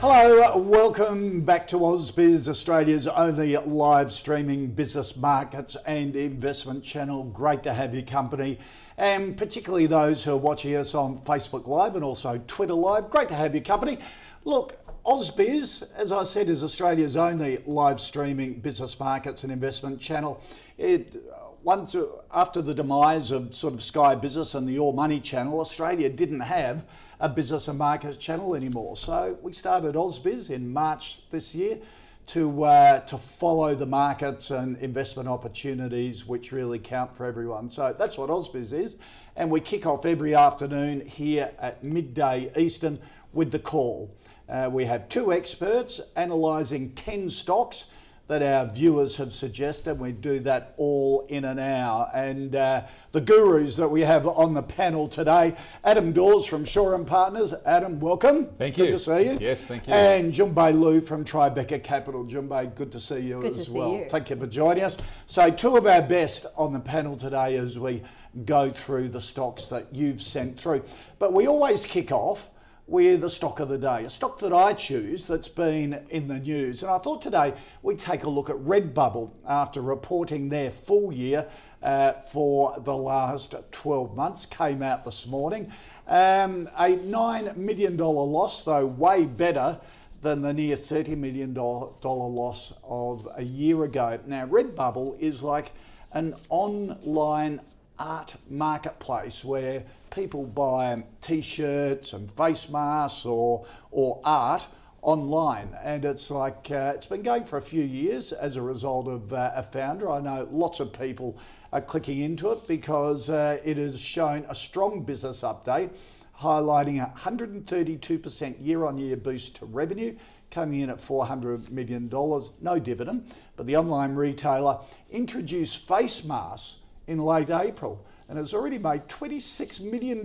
Hello, welcome back to AusBiz, Australia's only live streaming business markets and investment channel. Great to have your company, and particularly those who are watching us on Facebook Live and also Twitter Live. Great to have your company. Look, AusBiz, as I said, is Australia's only live streaming business markets and investment channel. It once uh, after the demise of sort of Sky Business and the All Money channel, Australia didn't have a business and markets channel anymore. So we started AusBiz in March this year to uh, to follow the markets and investment opportunities which really count for everyone. So that's what AusBiz is, and we kick off every afternoon here at midday Eastern with the call. Uh, we have two experts analysing ten stocks that our viewers have suggested. We do that all in an hour. And uh, the gurus that we have on the panel today, Adam Dawes from Shaw and Partners. Adam, welcome. Thank good you. Good to see you. Yes, thank you. And Jun Bei Liu from Tribeca Capital. Jun Bei, good to see you Good as to see well. you. Thank you for joining us. So, two of our best on the panel today as we go through the stocks that you've sent through. But we always kick off with the stock of the day, a stock that I choose that's been in the news. And I thought today we'd take a look at Redbubble after reporting their full year uh, for the last 12 months. Came out this morning. Um, a $9 million loss, though way better than the near $30 million loss of a year ago. Now, Redbubble is like an online art marketplace where people buy t-shirts and face masks or or art online and it's like uh, it's been going for a few years as a result of uh, a founder. I know lots of people are clicking into it because uh, it has shown a strong business update highlighting a 132% year on year boost to revenue coming in at $400 million no dividend but the online retailer introduced face masks in late April and has already made $26 million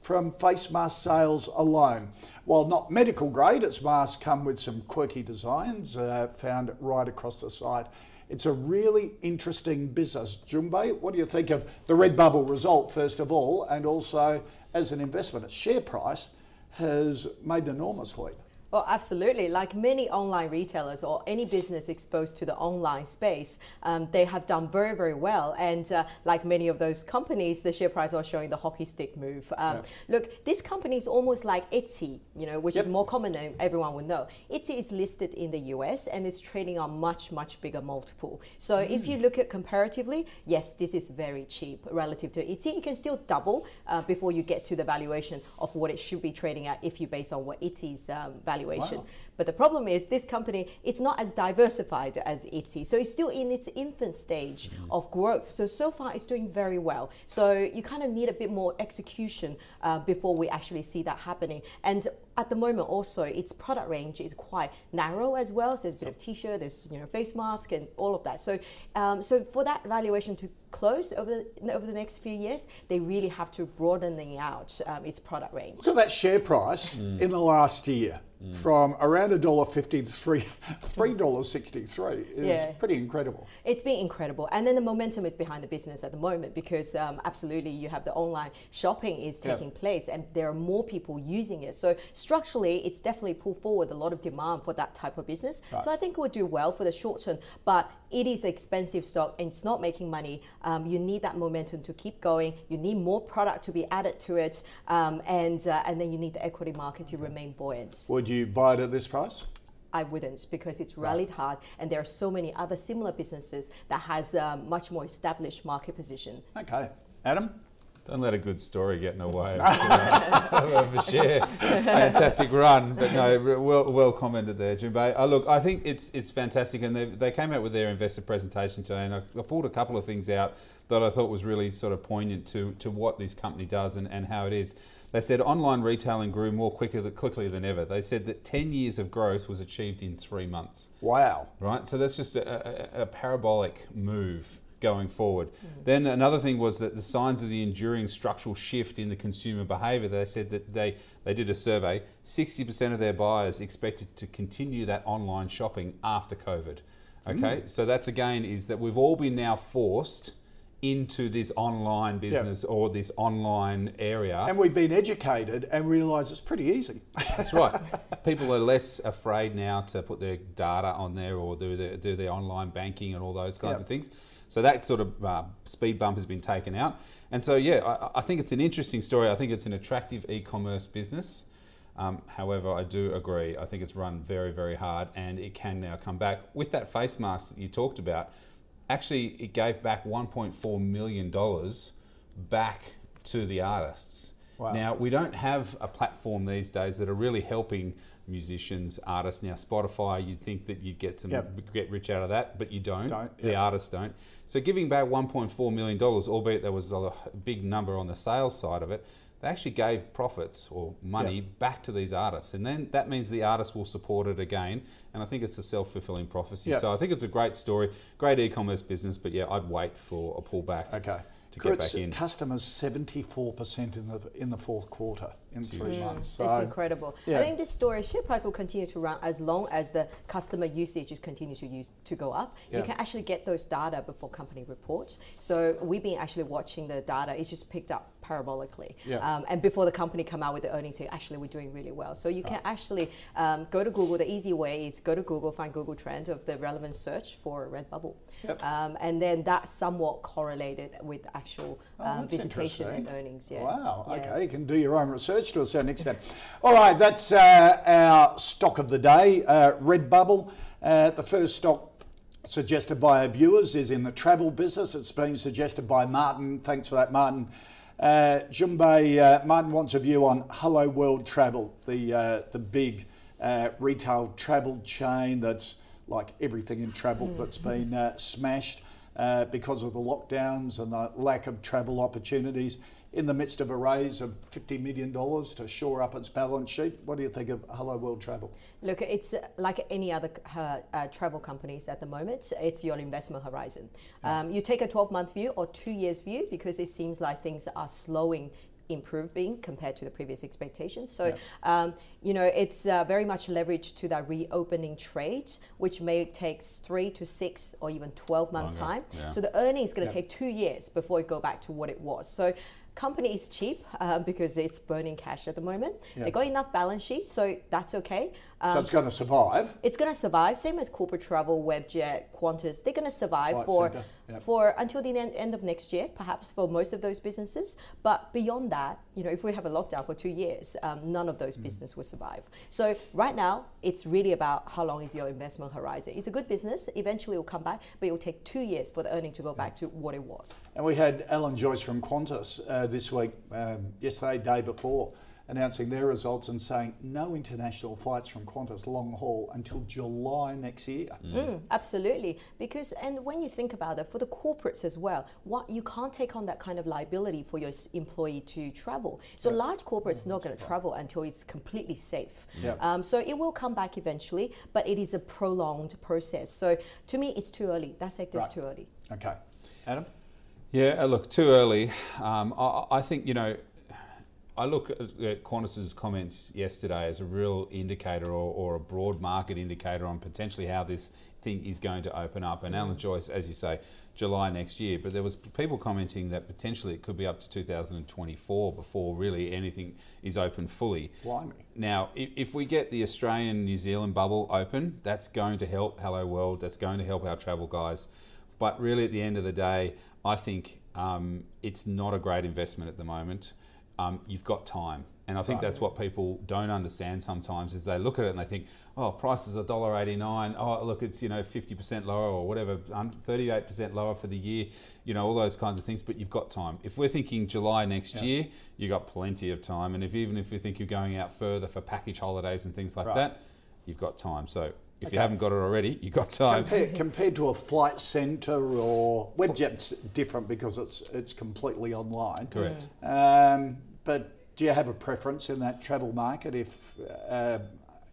from face mask sales alone. While not medical grade, its masks come with some quirky designs uh, found right across the site. It's a really interesting business. Jun Bei, what do you think of the Redbubble result, first of all, and also as an investment? Its share price has made an enormous leap. Well, absolutely. Like many online retailers or any business exposed to the online space, um, they have done very, very well. And uh, like many of those companies, the share price are showing the hockey stick move. Um, Yeah. Look, this company is almost like Etsy, you know, which is more common than everyone would know. Etsy is listed in the US and it's trading on much, much bigger multiple. So if you look at comparatively, yes, this is very cheap relative to Etsy. It can still double uh, before you get to the valuation of what it should be trading at if you base on what Etsy's um, valuation. Wow. But the problem is this company, it's not as diversified as Etsy. So it's still in its infant stage of growth. So, so far it's doing very well. So you kind of need a bit more execution uh, before we actually see that happening. And at the moment also, its product range is quite narrow as well. So there's a bit of t-shirt, there's you know face mask and all of that. So, um, so for that valuation to close over the, over the next few years, they really have to broadening out um, its product range. Look at that share price in the last year from around $1.50 to three $3.63 is Yeah. pretty incredible. It's been incredible, and then the momentum is behind the business at the moment because um, absolutely you have the online shopping is Yeah. taking place, and there are more people using it. So structurally, it's definitely pulled forward a lot of demand for that type of business. So I think it will do well for the short term, but it is expensive stock and it's not making money. Um, you need that momentum to keep going. You need more product to be added to it, um, and uh, and then you need the equity market to remain buoyant. Would you buy it at this price? I wouldn't because it's rallied hard, and there are so many other similar businesses that has um, much more established market position. Okay. Adam? Don't let a good story get in the way of a share. Fantastic run, but no, well, well commented there, Jun Bei. Uh, look, I think it's it's fantastic, and they, they came out with their investor presentation today, and I, I, pulled a couple of things out that I thought was really sort of poignant to to what this company does and, and how it is. They said online retailing grew more quickly, quickly than ever. They said that 10 years of growth was achieved in three months. Wow. Right? So that's just a, a, a parabolic move going forward. Mm-hmm. Then another thing was that the signs of the enduring structural shift in the consumer behaviour, they said that they, they did a survey, 60% of their buyers expected to continue that online shopping after COVID. Okay, mm. so that's again is that we've all been now forced into this online business yep. or this online area. And we've been educated and realise it's pretty easy. That's right. People are less afraid now to put their data on there or do their, do their online banking and all those kinds yep. of things. So that sort of uh, speed bump has been taken out. And so, yeah, I, I, think it's an interesting story. I think it's an attractive e commerce business. Um, however, I do agree. I think it's run very, very hard and it can now come back. With that face mask that you talked about, actually, it gave back $1.4 million back to the artists. Wow. Now, we don't have a platform these days that are really helping musicians, artists. Now, Spotify, you'd think that you'd get some yep. get rich out of that, but you don't. don't the artists don't. So, giving back $1.4 million, albeit there was a big number on the sales side of it, they actually gave profits or money yep. back to these artists. And then that means the artists will support it again. And I think it's a self fulfilling prophecy. Yep. So, I think it's a great story, great e commerce business, but yeah, I'd wait for a pullback. Okay to get back in. Customers 74% in the in the fourth quarter in three months. So That's incredible. Yeah. I think this story, share price will continue to run as long as the customer usage is continue to use to go up. Yeah. You can actually get those data before company reports. So we've been actually watching the data. It's just picked up parabolically. Yeah. Um, and before the company come out with the earnings, say actually we're doing really well. So you can actually um, go to Google. The easy way is go to Google, find Google Trend of the relevant search for Redbubble, yep. um, and then that's somewhat correlated with actual oh, um, visitation and earnings. Yeah. Wow. Yeah. Okay, you can do your own research to a certain extent. All right, that's uh, our stock of the day, uh, Redbubble. Uh, the first stock suggested by our viewers is in the travel business. It's been suggested by Martin. Thanks for that, Martin. Uh, Jun Bei, uh, Martin wants a view on Hello World Travel, the, uh, the big uh, retail travel chain that's like everything in travel mm. that's been uh, smashed uh, because of the lockdowns and the lack of travel opportunities in the midst of a raise of $50 million to shore up its balance sheet. What do you think of Hello World Travel? Look, it's uh, like any other uh, uh, travel companies at the moment, it's your investment horizon. Um, you take a 12 month view or two years view because it seems like things are slowing improving compared to the previous expectations. So, yeah. um, you know, it's uh, very much leveraged to that reopening trade, which may take three to six or even 12 month Longer. time. Yeah. So the earnings is going to yeah. take two years before it go back to what it was. So company is cheap uh, because it's burning cash at the moment. Yeah. They got enough balance sheet, so that's okay. Um, so it's going to survive. It's going to survive. Same as corporate travel, Webjet, Qantas. They're going to survive Flight for yep. for until the end, end of next year, perhaps for most of those businesses. But beyond that, you know, if we have a lockdown for two years, um, none of those mm. businesses will survive. So right now, it's really about how long is your investment horizon. It's a good business. Eventually, it will come back, but it will take two years for the earning to go yeah. back to what it was. And we had Alan Joyce from Qantas uh, this week, um, yesterday, day before announcing their results and saying no international flights from Qantas long haul until July next year. Mm. Mm, absolutely, because and when you think about it, for the corporates as well, what you can't take on that kind of liability for your employee to travel. So yeah. large corporates mm, not going to travel until it's completely safe. Yeah. Um, so it will come back eventually, but it is a prolonged process. So to me, it's too early. That sector right. is too early. Okay, Adam. Yeah, uh, look, too early. Um, I, I think you know I look at Qantas's comments yesterday as a real indicator or, or, a broad market indicator on potentially how this thing is going to open up. And Alan Joyce, as you say, July next year. But there was people commenting that potentially it could be up to 2024 before really anything is open fully. Why? Now, if, if we get the Australian New Zealand bubble open, that's going to help Hello World. That's going to help our travel guys. But really, at the end of the day, I think um, it's not a great investment at the moment. Um, you've got time. And I think that's what people don't understand sometimes is they look at it and they think, oh, price is $1.89. Oh, look, it's, you know, 50% lower or whatever, 38% lower for the year, you know, all those kinds of things, but you've got time. If we're thinking July next year, you've got plenty of time. And if even if you think you're going out further for package holidays and things like Right. that, you've got time. So if Okay. you haven't got it already, you've got time. Compared, compared to a flight centre or Webjet's different because it's it's completely online. Correct. Um, but do you have a preference in that travel market if uh,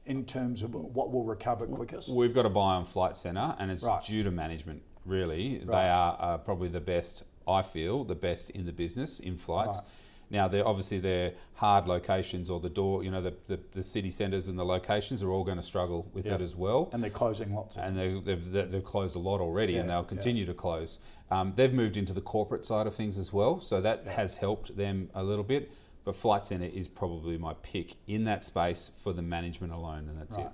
in terms of what will recover quickest? We've got to buy on Flight Centre, and it's Right. due to management. Really, Right. they are uh, probably the best. I feel the best in the business in flights. Right. Now, they're obviously their hard locations or the door, you know, the, the, the city centres and the locations are all going to struggle with Yeah. that as well. And they're closing lots of And they, they've, they- they've closed a lot already, and they'll continue to close. Um, they've moved into the corporate side of things as well, so that has helped them a little bit. But Flight Centre is probably my pick in that space for the management alone, and that's Right. it.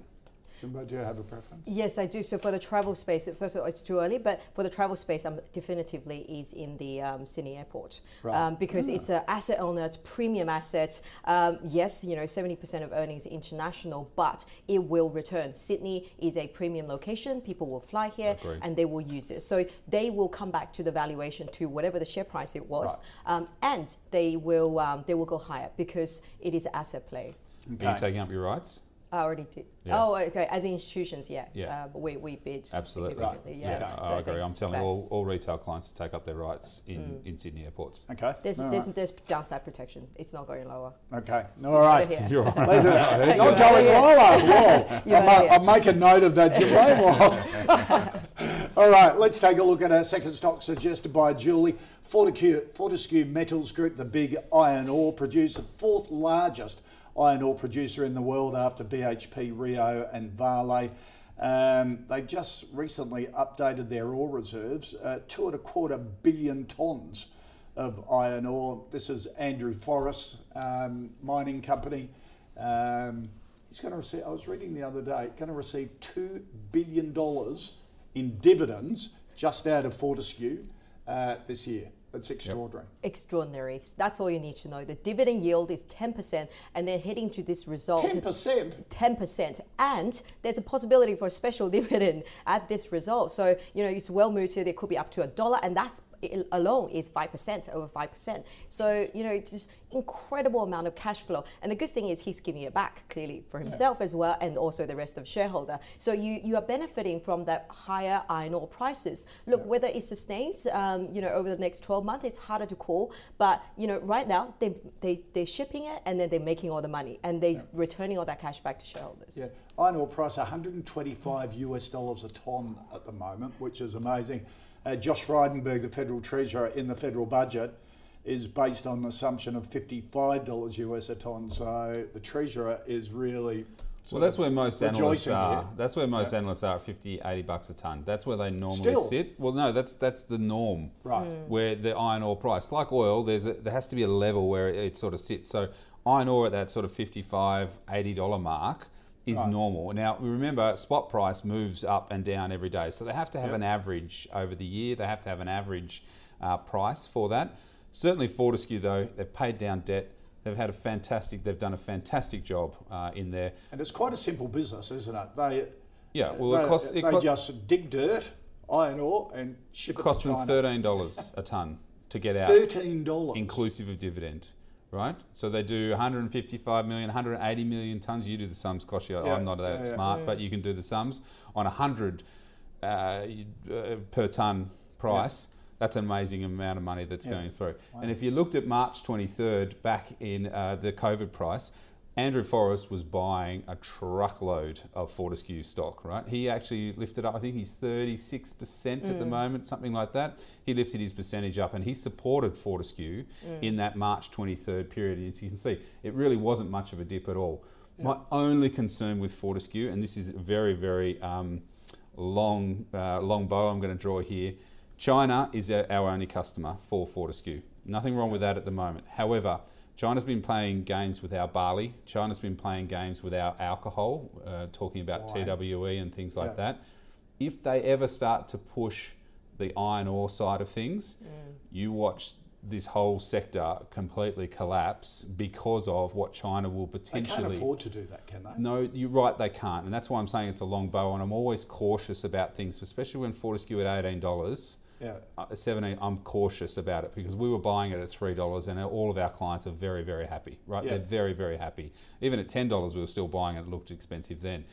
Simba, do you have a preference? Yes, I do. So for the travel space, first of all, it's too early, but for the travel space, I'm definitively is in the um, Sydney airport Right. um, because it's an asset owner, it's premium asset. Um, yes, you know, 70% of earnings are international, but it will return. Sydney is a premium location. People will fly here and they will use it. So they will come back to the valuation to whatever the share price it was, um, and they will um, they will go higher because it is an asset play. Are you taking up your rights? I already did. Yeah. Oh, okay. As institutions, yeah. Yeah. Uh, we, we bid Absolutely. Right. Yeah. I So agree. I'm telling all, all retail clients to take up their rights in, in Sydney airports. Okay. There's, all there's, right. there's downside protection. It's not going lower. Okay. All right. Yeah. You're right. Leave it- You Not heard going it. lower. Whoa. You I'll, heard ma- it. I'll make a note of that, Jermaine. All right, let's take a look at our second stock suggested by Julie. Fortescue, Fortescue Metals Group, the big iron ore producer, fourth largest iron ore producer in the world after BHP, Rio, and Vale. Um, they just recently updated their ore reserves, uh, two and a quarter billion tonnes of iron ore. This is Andrew Forrest um, Mining Company. Um, he's going to receive. I was reading the other day, going to receive two billion dollars in dividends just out of Fortescue uh, this year. That's extraordinary. Extraordinary. That's all you need to know. The dividend yield is 10%, and they're heading to this result. Ten percent. 10% and there's a possibility for a special dividend at this result so you know it's well mooted it could be up to a dollar and that's it alone is 5% over 5% so you know it's just incredible amount of cash flow. And the good thing is he's giving it back clearly for himself as well and also the rest of shareholder. So you you are benefiting from that higher iron ore prices. Look whether it sustains um, you know over the next 12 months it's harder to call. But you know right now they, they they're shipping it and then they're making all the money and they're returning all that cash back to shareholders. Yeah, iron ore price 125 US dollars a ton at the moment, which is amazing. Uh, Josh Frydenberg, the federal treasurer in the federal budget, is based on an assumption of 55 dollars US a ton. So the treasurer is really. Well, that's where most analysts are. here. That's where most analysts are at 50, 80 bucks a ton. That's where they normally Still? sit. Well, no, that's that's the norm. Right. Where the iron ore price, like oil, there's a, there has to be a level where it, it sort of sits. So iron ore at that sort of 55, 80 dollar mark is normal. Now, remember, spot price moves up and down every day. So they have to have an average over the year. They have to have an average uh, price for that. Certainly Fortescue, though, they've paid down debt. They've had a fantastic, they've done a fantastic job uh, in there. And it's quite a simple business, isn't it? They Yeah, well, they, it costs they it cost, just dig dirt, iron ore, and ship it, cost to them thirteen dollars a ton to get out, Thirteen dollars inclusive of dividend. Right, so they do 155 million, 180 million tons. You do the sums, Koshi. Yeah, I'm not that yeah, yeah. smart, but you can do the sums on 100 uh, uh, per ton price. That's an amazing amount of money that's Yeah. going through. And if you looked at March 23rd, back in uh, the COVID price, Andrew Forrest was buying a truckload of Fortescue stock, right? He actually lifted up, I think he's 36% at the moment, something like that. He lifted his percentage up and he supported Fortescue in that March 23rd period. And as you can see, it really wasn't much of a dip at all. My only concern with Fortescue, and this is very, very um, long, uh, long bow I'm going to draw here. China is our only customer for Fortescue. Nothing wrong with that at the moment. However, China's been playing games with our barley. China's been playing games with our alcohol, uh, talking about Wine. TWE and things like Yeah. that. If they ever start to push the iron ore side of things, Mm. you watch this whole sector completely collapse because of what China will potentially. They can't afford to do that, can they? No, you're right, they can't. And that's why I'm saying it's a long bow. And I'm always cautious about things, especially when Fortescue at $18. Yeah. Uh, 17, I'm cautious about it because we were buying it at $3 and all of our clients are very, very happy, right? Yeah. They're very, very happy. Even at $10, we were still buying it. It looked expensive then.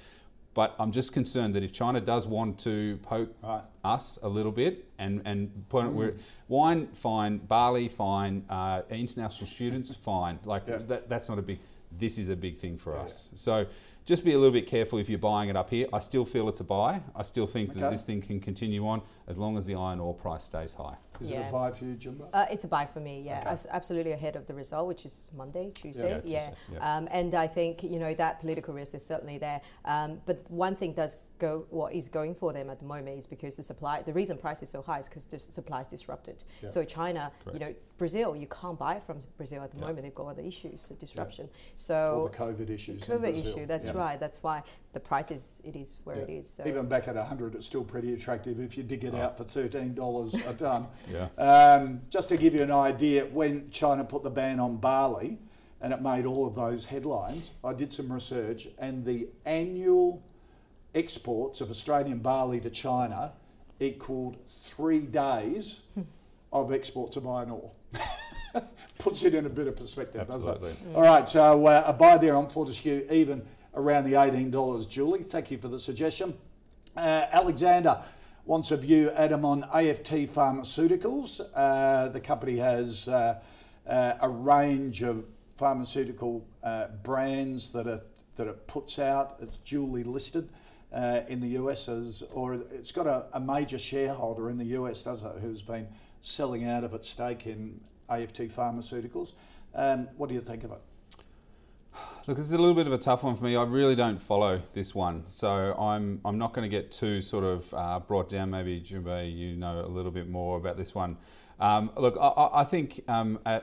But I'm just concerned that if China does want to poke Right. us a little bit and, and put it where wine, fine, barley, fine, uh, international students, fine. Like Yeah. that, that's not a big, this is a big thing for us. So just be a little bit careful if you're buying it up here. I still feel it's a buy. I still think that this thing can continue on as long as the iron ore price stays high. Is it a buy for you, Jun Bei? Uh, it's a buy for me, yeah. Okay. Absolutely ahead of the result, which is Monday, Tuesday. Yeah, Yeah. Tuesday, yeah. Um, and I think, you know, that political risk is certainly there. Um, but one thing does go, what is going for them at the moment is because the supply, the reason price is so high is because the supply is disrupted. So China, you know, Brazil, you can't buy from Brazil at the moment. They've got other issues, disruption. All So the COVID issues. COVID Brazil. issue, that's Yeah. right. That's why the price is, it is where it Yeah. is. So. Even back at 100, it's still pretty attractive if you dig it out for $13 a tonne. Yeah. Um, just to give you an idea, when China put the ban on barley and it made all of those headlines, I did some research and the annual exports of Australian barley to China equaled three days of exports of iron ore. Puts it in a bit of perspective, doesn't Absolutely. it? All right, so uh, a buy there on Fortescue, even around the $18. Julie, thank you for the suggestion. Uh, Alexander wants a view, Adam, on AFT Pharmaceuticals. Uh, the company has uh, uh, a range of pharmaceutical uh, brands that it, that it puts out. It's duly listed uh, in the US, as, or it's got a, a major shareholder in the US, does it, who's been selling out of its stake in AFT Pharmaceuticals. Um, what do you think of it? Look, this is a little bit of a tough one for me. I really don't follow this one, so I'm I'm not going to get too sort of uh, brought down. Maybe Jun Bei, you know a little bit more about this one. Um, look, I- I, think um, uh,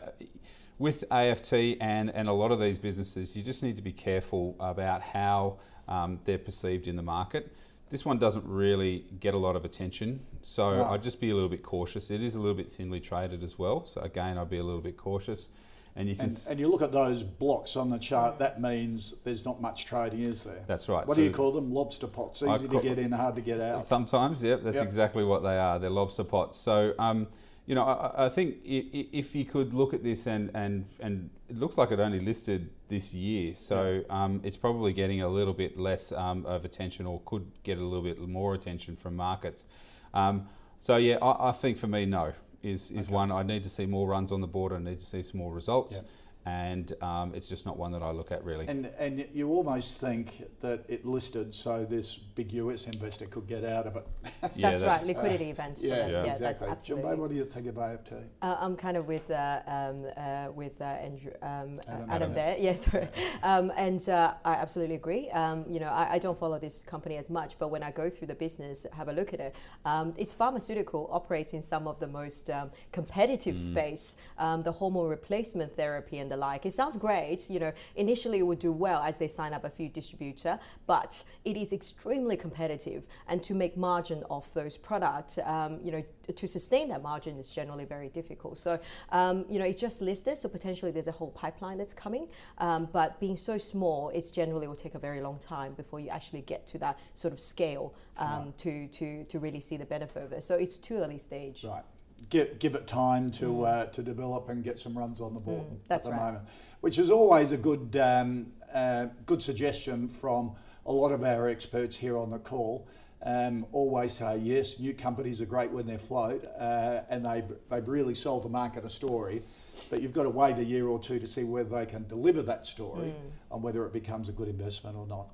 with AFT and and a lot of these businesses, you just need to be careful about how um, they're perceived in the market. This one doesn't really get a lot of attention, so. I'd just be a little bit cautious. It is a little bit thinly traded as well, so again, I'd be a little bit cautious. And you can And, and you look at those blocks on the chart, that means there's not much trading, is there? That's right. What do you call them? Lobster pots. Easy to get in, hard to get out. Sometimes, yep, that's Yep. exactly what they are. They're lobster pots. So, um, you know, I, I think if you could look at this and, and, and it looks like it only listed this year, so um, it's probably getting a little bit less um, of attention or could get a little bit more attention from markets. Um, so, yeah, I, I think for me, no, is, is one. I need to see more runs on the board. I need to see some more results. Yep. And um, it's just not one that I look at really. And and you almost think that it listed so this big US investor could get out of it. Yeah, that's, right, liquidity event. for them. yeah, yeah that's exactly. absolutely. Jun Bei, what do you think of AFT? Uh, I'm kind of with uh, um, uh, with uh, Andrew, um, uh, Adam. Adam, Adam. there. Yes, sorry. um, and uh, I absolutely agree. Um, you know, I, I don't follow this company as much, but when I go through the business, have a look at it, um, it's pharmaceutical, operates in some of the most um, competitive space, um, the hormone replacement therapy and the like. It sounds great. You know, initially it would do well as they sign up a few distributor, but it is extremely competitive, and to make margin off those products, um, you know, to sustain that margin is generally very difficult. So, um, you know, it just listed, so potentially there's a whole pipeline that's coming. Um, but being so small, it's generally will take a very long time before you actually get to that sort of scale um, to, to, to really see the benefit of it. So it's too early stage. Right. Give, give it time to uh, to develop and get some runs on the board at Mm. that's the right. moment, which is always a good um, uh, good suggestion from a lot of our experts here on the call. Um, always say yes, new companies are great when they're float, uh, and they've they've really sold the market a story. But you've got to wait a year or two to see whether they can deliver that story Mm. and whether it becomes a good investment or not.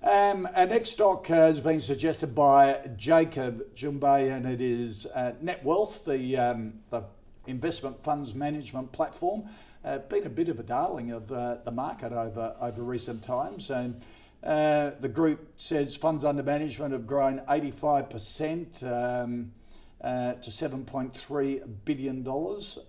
Um, our next stock has been suggested by Jacob Jun Bei, and it is uh, Netwealth, the, um, the investment funds management platform. Uh, been a bit of a darling of uh, the market over, over recent times, and uh, the group says funds under management have grown 85%. Um, uh, to $7.3 billion,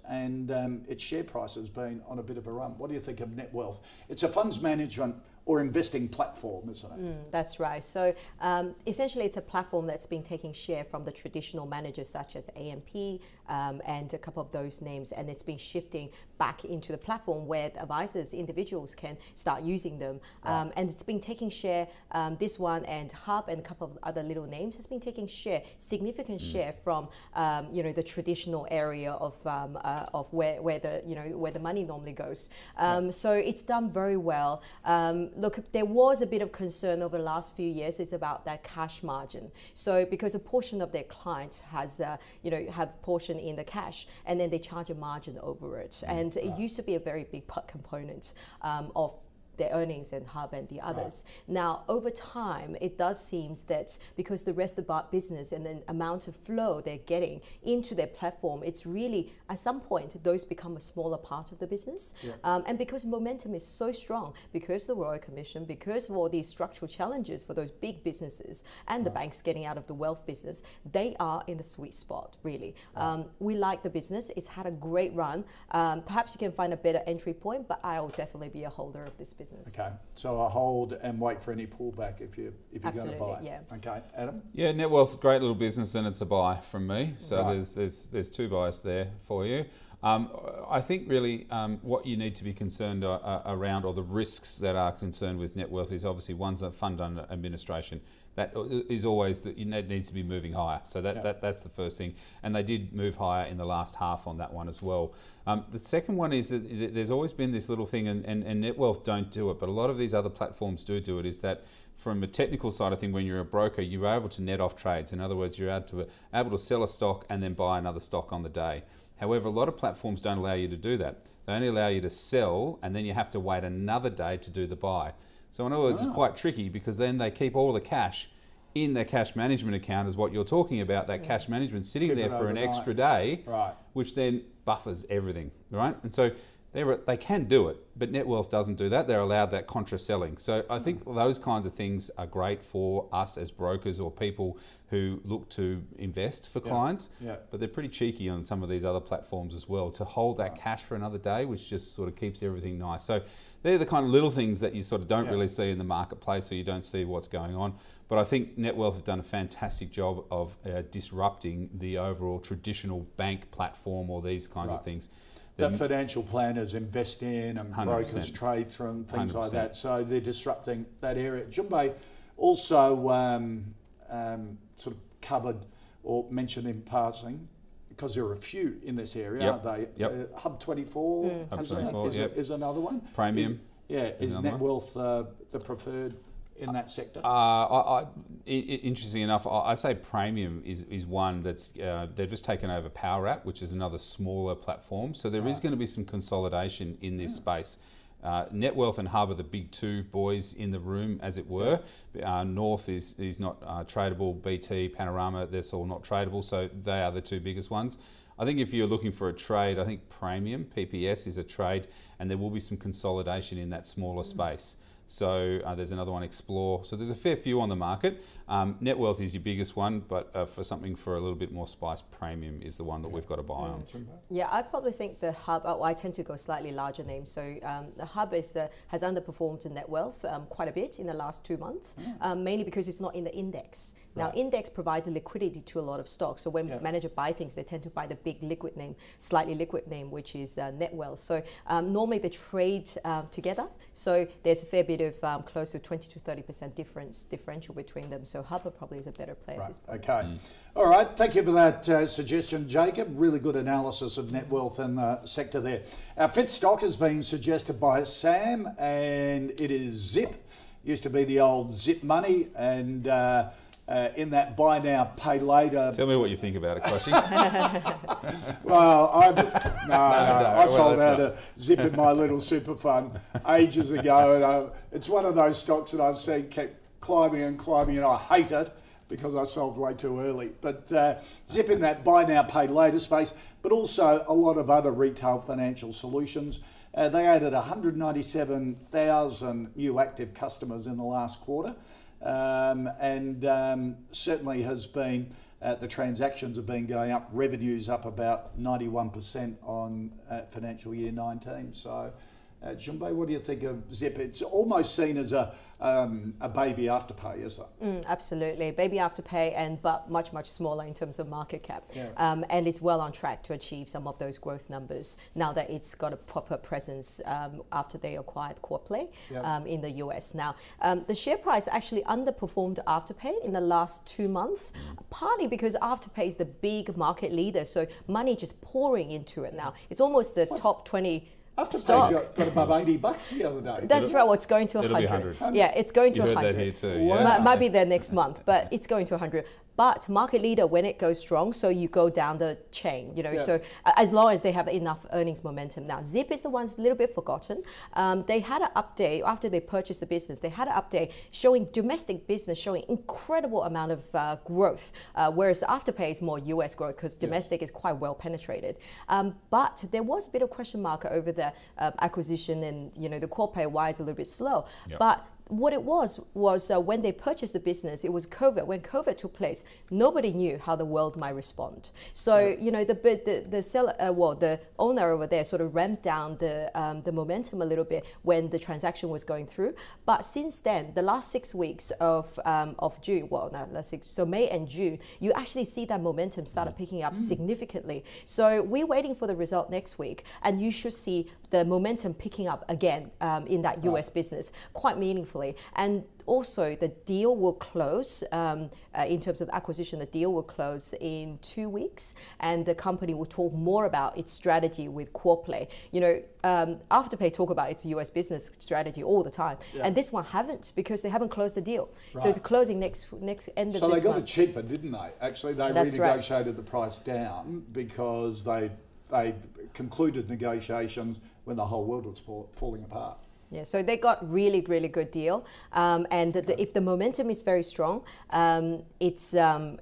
and um, its share price has been on a bit of a run. What do you think of Netwealth? It's a funds management or investing platform, isn't it? Mm, that's right. So um, essentially, it's a platform that's been taking share from the traditional managers such as AMP um, and a couple of those names, and it's been shifting back into the platform where the advisors, individuals can start using them. Right. Um, and it's been taking share. Um, this one and Hub and a couple of other little names has been taking share, significant mm. share from um, you know the traditional area of um, uh, of where where the you know where the money normally goes. Right. So it's done very well look, there was a bit of concern over the last few years is about that cash margin. So because a portion of their clients has, uh, you know, have portion in the cash, and then they charge a margin over it, mm, and it used to be a very big component um, of their earnings and Hub and the others. Right. Now, over time, it does seem that because the rest of the business and the amount of flow they're getting into their platform, it's really at some point those become a smaller part of the business. Yeah. Um, and because momentum is so strong, because the Royal Commission, because of all these structural challenges for those big businesses and right. the banks getting out of the wealth business, they are in the sweet spot, really. Right. Um, we like the business. It's had a great run. Um, perhaps you can find a better entry point, but I'll definitely be a holder of this business business. Okay, so I hold and wait for any pullback if you if you're going to buy. Yeah. Okay, Adam. Yeah, Netwealth, great little business, and it's a buy from me. So right. there's there's there's two buys there for you. Um, I think really um, what you need to be concerned uh, uh around, or the risks that are concerned with Netwealth, is obviously one's a fund under administration that is always that it needs to be moving higher. So that, yeah. that that's the first thing, and they did move higher in the last half on that one as well. Um, the second one is that there's always been this little thing, and, and, and Netwealth don't do it, but a lot of these other platforms do do it. Is that from a technical side of thing, when you're a broker, you're able to net off trades. In other words, you're able to able to sell a stock and then buy another stock on the day. However, a lot of platforms don't allow you to do that. They only allow you to sell, and then you have to wait another day to do the buy. So in other words, oh. it's quite tricky because then they keep all the cash in their cash management account is what you're talking about, that yeah. cash management sitting keep there for an extra day, right. which then buffers everything, right? And so they can do it, but Netwealth doesn't do that. They're allowed that contra selling. So I think mm. those kinds of things are great for us as brokers or people who look to invest for yeah. clients. Yeah. But they're pretty cheeky on some of these other platforms as well to hold that right. cash for another day, which just sort of keeps everything nice. So they're the kind of little things that you sort of don't yeah. really see in the marketplace or you don't see what's going on. But I think Netwealth have done a fantastic job of uh, disrupting the overall traditional bank platform or these kinds right. of things. That financial planners invest in and 100%. brokers trade through and things 100%. like that. So they're disrupting that area. Jun Bei also um, um, sort of covered or mentioned in passing because there are a few in this area, yep. aren't they? Yep. Uh, Hub 24, mm. Hub 24 is, yep. is, another one. Praemium. Is, yeah, is, is Netwealth uh, the preferred in that sector? Uh, I, I, interesting enough, I, say Praemium is, is one that's uh, they've just taken over Powerwrap, which is another smaller platform. So there right. is going to be some consolidation in this yeah. space. Uh, Netwealth and Hub are the big two boys in the room, as it were. Uh, North is, is not uh, tradable, BT, Panorama, that's all not tradable, so they are the two biggest ones. I think if you're looking for a trade, I think Praemium, PPS, is a trade, and there will be some consolidation in that smaller mm. space. So uh, there's another one, Xplore. So there's a fair few on the market. Um, Netwealth is your biggest one, but uh, for something for a little bit more spice, Praemium is the one that yeah. we've got to buy on. Yeah, I probably think the Hub. Oh, I tend to go slightly larger names. So um, the Hub is uh, has underperformed in Netwealth um, quite a bit in the last two months, yeah. Um, mainly because it's not in the index. Right. Now, index provides liquidity to a lot of stocks. So when yeah. manager buy things, they tend to buy the big liquid name, slightly liquid name, which is uh, Netwealth. So um, normally they trade um, together. So there's a fair bit of um, close to 20 to 30 percent difference differential between them. So Hubber probably is a better player right. at this point. Okay. Mm. All right. Thank you for that uh, suggestion, Jacob. Really good analysis of Netwealth and the uh, sector there. Our fifth stock has been suggested by Sam, and it is Zip. Used to be the old Zip Money, and uh, uh, in that buy now, pay later. Tell me what you think about it, Koshi. well, I no, no, no, I sold well, out a zip in my little super fund ages ago, and I, it's one of those stocks that I've seen kept climbing and climbing, and I hate it because I sold way too early. But uh, zip in that buy now, pay later space, but also a lot of other retail financial solutions. Uh, they added 197,000 new active customers in the last quarter um, and um, certainly has been. Uh, the transactions have been going up, revenues up about 91% on uh, financial year 19. So Uh, Jun Bei, what do you think of Zip? It's almost seen as a um, a baby afterpay, is it? Mm, absolutely, baby afterpay, and but much much smaller in terms of market cap, Yeah. um, and it's well on track to achieve some of those growth numbers now that it's got a proper presence um, after they acquired Yeah. um, in the US. Now, um, the share price actually underperformed Afterpay in the last two months, partly because Afterpay is the big market leader, so money just pouring into it now. It's almost the top twenty. Afterpay stock. got, got above 80 bucks the other day. That's right. Well, it's going to It'll be 100. 100. Yeah, it's going to You heard that here too. Wow. Yeah. Might, might be there next month, but it's going to 100. But market leader, when it goes strong, so you go down the chain, you know. Yeah. So as long as they have enough earnings momentum. Now, Zip is the one's a little bit forgotten. Um, they had an update after they purchased the business. They had an update showing domestic business showing incredible amount of uh, growth, uh, whereas Afterpay is more US growth because domestic is quite well penetrated. Um, but there was a bit of question mark over the uh, acquisition and you know the core pay why is a little bit slow. Yep. But what it was was uh, when they purchased the business, it was COVID. When COVID took place, nobody knew how the world might respond. So you know the bit- the the seller, uh, well, the owner over there sort of ramped down the um, the momentum a little bit when the transaction was going through. But since then, the last six weeks of um, of June, well, no, last six, so May and June, you actually see that momentum started picking up significantly. So we're waiting for the result next week, and you should see the momentum picking up again um, in that US business quite meaningfully. And also, the deal will close um, uh, in terms of acquisition. The deal will close in two weeks, and the company will talk more about its strategy with QuadPay. You know, um, Afterpay talk about its US business strategy all the time, and this one haven't because they haven't closed the deal. So it's closing next next end of this So they got month. it cheaper, didn't they? Actually, they That's right. renegotiated the price down because they they concluded negotiations when the whole world was fall, falling apart. Yeah, so they got really, really good deal. Um, and the, the, if the momentum is very strong, um, it's um,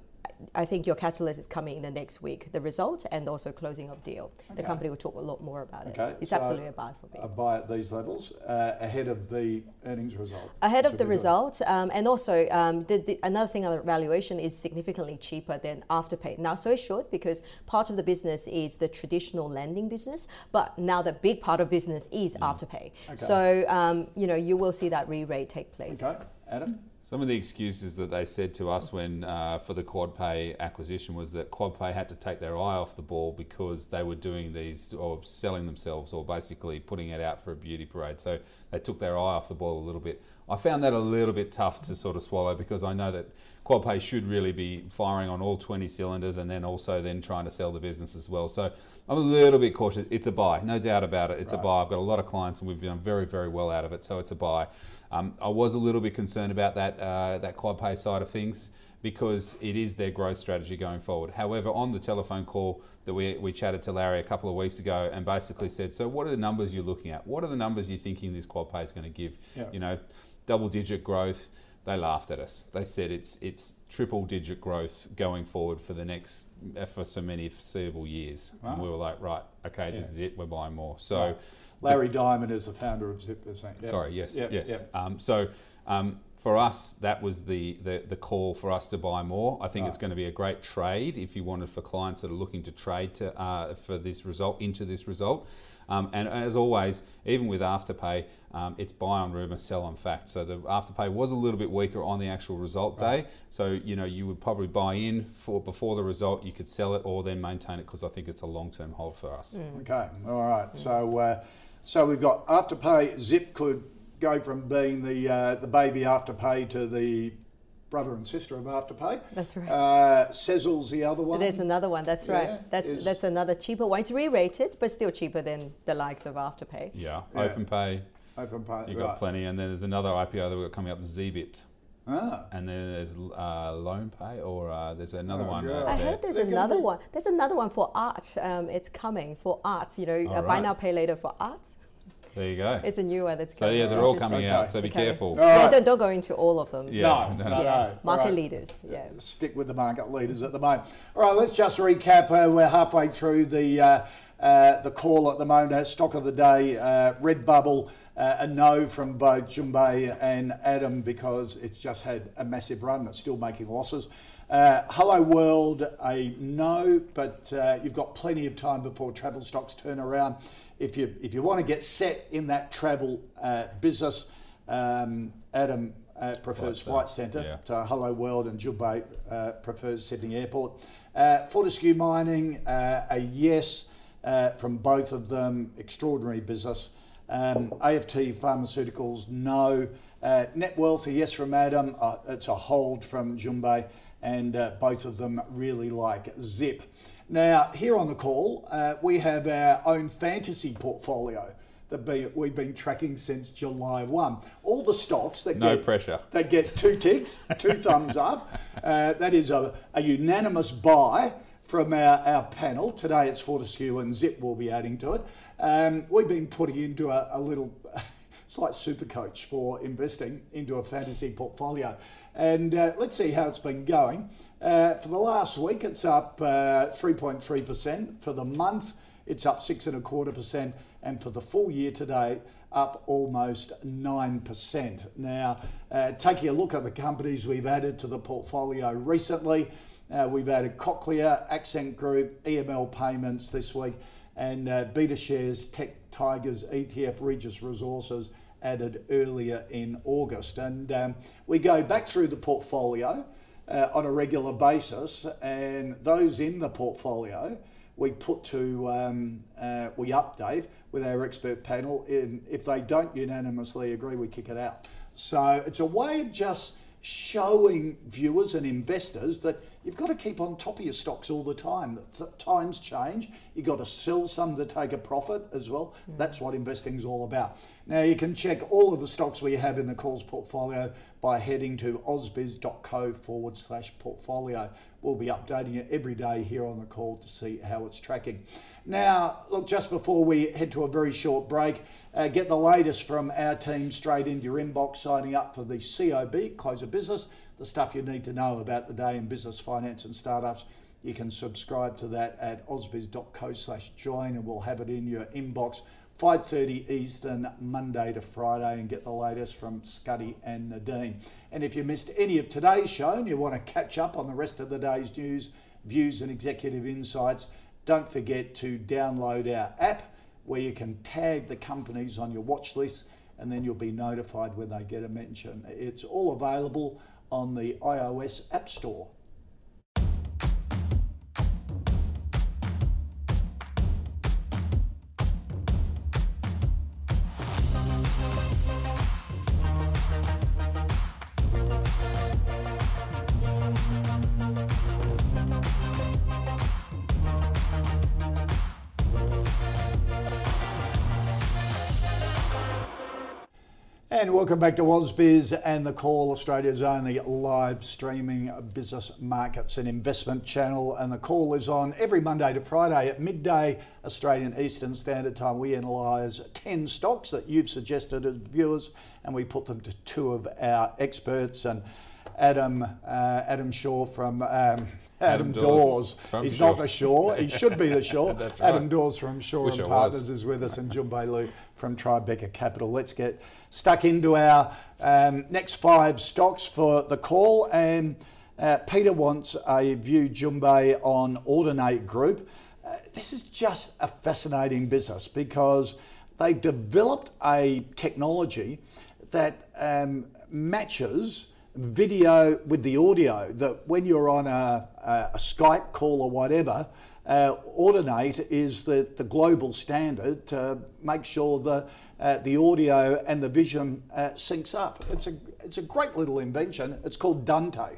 I think your catalyst is coming in the next week. The result and also closing of deal. The company will talk a lot more about Okay, it. It's so absolutely a buy for me. A buy at these levels uh, ahead of the earnings result. Ahead of the result, um, and also um, the, the, another thing on the valuation is significantly cheaper than Afterpay. Now, so it should because part of the business is the traditional lending business, but now the big part of business is Afterpay. So um, you know you will see that re-rate take place. Okay, Adam. Some of the excuses that they said to us when uh, for the QuadPay acquisition was that QuadPay had to take their eye off the ball because they were doing these or selling themselves or basically putting it out for a beauty parade. So they took their eye off the ball a little bit. I found that a little bit tough to sort of swallow because I know that QuadPay should really be firing on all 20 cylinders and then also then trying to sell the business as well. So I'm a little bit cautious. It's a buy, no doubt about it. It's a buy. I've got a lot of clients and we've done very, very well out of it. So it's a buy. Um, I was a little bit concerned about that uh, that QuadPay side of things because it is their growth strategy going forward. However, on the telephone call that we, we chatted to Larry a couple of weeks ago and basically said, so what are the numbers you're looking at? What are the numbers you're thinking this QuadPay is going to give? Yeah. You know, double digit growth. They laughed at us. They said it's it's triple digit growth going forward for the next uh, for so many foreseeable years. And we were like, right, okay, this is it. We're buying more. So. Right. Larry Diamond is the founder of Zip. isn't he? Yeah. Sorry, yes, Yep, yes. yep. Um, so um, for us, that was the, the the call for us to buy more. I think it's going to be a great trade if you wanted for clients that are looking to trade to uh, for this result into this result. Um, and as always, even with Afterpay, um, it's buy on rumor, sell on fact. So the Afterpay was a little bit weaker on the actual result day. So you know you would probably buy in for before the result. You could sell it or then maintain it because I think it's a long term hold for us. Okay, all right. So, uh, so we've got Afterpay. Zip could go from being the uh, the baby Afterpay to the brother and sister of Afterpay. That's right. Uh, Sezzle's the other one. There's another one. That's Yeah, right. That's is- that's another cheaper one. It's re-rated, but still cheaper than the likes of Afterpay. Yeah, Yeah. OpenPay. OpenPay. You've right. got plenty, and then there's another IPO that we've got coming up, Zbit. Ah, And then there's uh, LoanPay, or uh, there's another Oh, one. yeah. out I there. heard there's They're another be- one. There's another one for art. Um, it's coming for art. You know, uh, buy now, pay later for art. There you go. It's a new one that's coming out. so coming. yeah, they're all coming Okay. out. So be Okay. careful. All Yeah, don't, don't go into all of them. Yeah. No, no, no, no. Yeah, no. market All right. leaders. Yeah. Stick with the market leaders at the moment. All right, let's just recap. Uh, we're halfway through the uh, uh, the call at the moment. Uh, stock of the day, uh, Redbubble, uh, a no from both Jun Bei and Adam because it's just had a massive run. It's still making losses. Uh, Hello World, a no, but uh, you've got plenty of time before travel stocks turn around. If you if you want to get set in that travel uh, business, um, Adam uh, prefers Flight Centre. yeah. So Hello World and Jun Bei uh, prefers Sydney Airport. Uh, Fortescue Mining, uh, a yes uh, from both of them. Extraordinary business. Um, AFT Pharmaceuticals, no. Uh, Netwealth, a yes from Adam. Uh, it's a hold from Jun Bei, and uh, both of them really like Zip. Now, here on the call, uh, we have our own fantasy portfolio that be, we've been tracking since July 1. All the stocks that No get, pressure. that get two ticks, two thumbs up. Uh, that is a, a unanimous buy from our, our panel. Today it's Fortescue and Zip will be adding to it. Um, we've been putting into a, a little, it's like super coach for investing into a fantasy portfolio. And uh, let's see how it's been going. Uh, for the last week, it's up uh, 3.3%. For the month, it's up six and a quarter percent, and for the full year today, up almost 9%. Now, uh, taking a look at the companies we've added to the portfolio recently, uh, we've added Cochlear, Accent Group, EML Payments this week, and uh, Beta Shares, Tech Tigers, ETF, Regis Resources added earlier in August. And um, we go back through the portfolio uh, on a regular basis, and those in the portfolio we put to um, uh, we update with our expert panel. In, if they don't unanimously agree, we kick it out. So it's a way of just showing viewers and investors that you've got to keep on top of your stocks all the time. That th- times change. You've got to sell some to take a profit as well. That's what investing is all about. Now you can check all of the stocks we have in the calls portfolio by heading to ausbiz.co forward slash portfolio. We'll be updating it every day here on the call to see how it's tracking. Now, look, just before we head to a very short break, uh, get the latest from our team straight into your inbox, signing up for the COB, Close of Business, the stuff you need to know about the day in business, finance, and startups. You can subscribe to that at ausbiz.co slash join and we'll have it in your inbox 5.30 Eastern, Monday to Friday, and get the latest from Scuddy and Nadine. And if you missed any of today's show and you want to catch up on the rest of the day's news, views, and executive insights, don't forget to download our app where you can tag the companies on your watch list and then you'll be notified when they get a mention. It's all available on the iOS App Store. And welcome back to Ausbiz and the Call, Australia's only live streaming business markets and investment channel. And the call is on every Monday to Friday at midday Australian Eastern Standard Time. We analyse 10 stocks that you've suggested as viewers and we put them to two of our experts. And Adam, uh, Adam Shaw from um, Adam, Adam Dawes. He's not the Shaw. He should be the Shaw. That's Adam. Dawes from Shaw Wish and Partners was. is with us, and Jun Bei Liu from Tribeca Capital. Let's get stuck into our um, next five stocks for the call. And uh, Peter wants a view, Jun Bei, on Audinate Group. Uh, this is just a fascinating business because they've developed a technology that um, matches video with the audio that when you're on a, a, a Skype call or whatever, uh, Audinate is the, the global standard to make sure the, uh, the audio and the vision uh, syncs up. It's a, it's a great little invention. It's called Dante.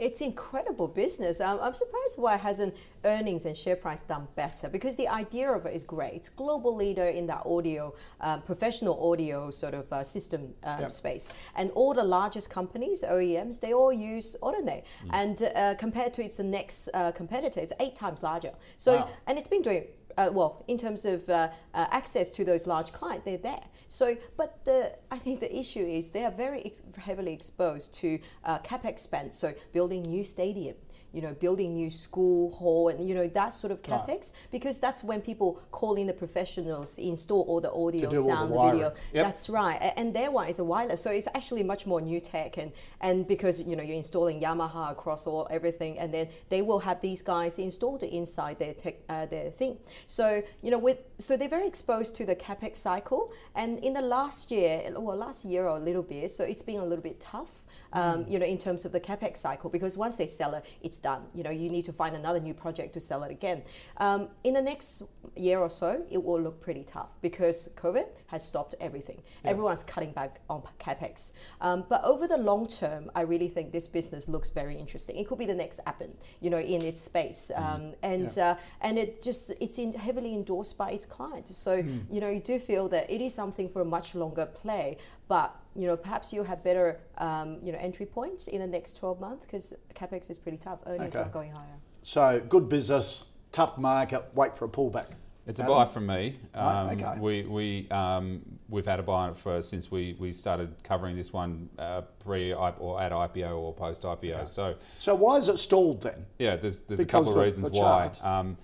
It's incredible business. Um, I'm surprised why hasn't earnings and share price done better because the idea of it is great. It's global leader in that audio, um, professional audio sort of uh, system um, Yep. space, and all the largest companies, OEMs, they all use Audinate. And uh, compared to its next uh, competitor, it's eight times larger. So Wow. and it's been doing uh, well in terms of uh, uh, access to those large clients. They're there. So, but the I think the issue is they are very ex- heavily exposed to uh, capex spend. So building new stadium. You know, building new school hall and you know that sort of capex because that's when people call in the professionals, install all the audio, all the sound, the video. Yep. That's right, and their one is a wireless, so it's actually much more new tech, and and because you know you're installing Yamaha across all everything, and then they will have these guys installed inside their tech, uh, their thing. So you know with so they're very exposed to the capex cycle, and in the last year, well last year or a little bit, so it's been a little bit tough um, you know, in terms of the capex cycle, because once they sell it, it's done. You know, you need to find another new project to sell it again. Um, in the next year or so, it will look pretty tough because COVID has stopped everything. Everyone's cutting back on capex. Um, but over the long term, I really think this business looks very interesting. It could be the next Appen, you know, in its space, um, and uh, and it just it's in heavily endorsed by its clients. So you know, you do feel that it is something for a much longer play, but you know, perhaps you'll have better, um, you know, entry points in the next 12 months because capex is pretty tough. Earnings Okay. are going higher. So good business, tough market, wait for a pullback. It's a buy from me. Right, Um, okay. We we um, we've had a buy on it for since we, we started covering this one uh, pre or at IPO or post IPO. So So why is it stalled then? yeah, there's there's Because a couple of of reasons the why. Um,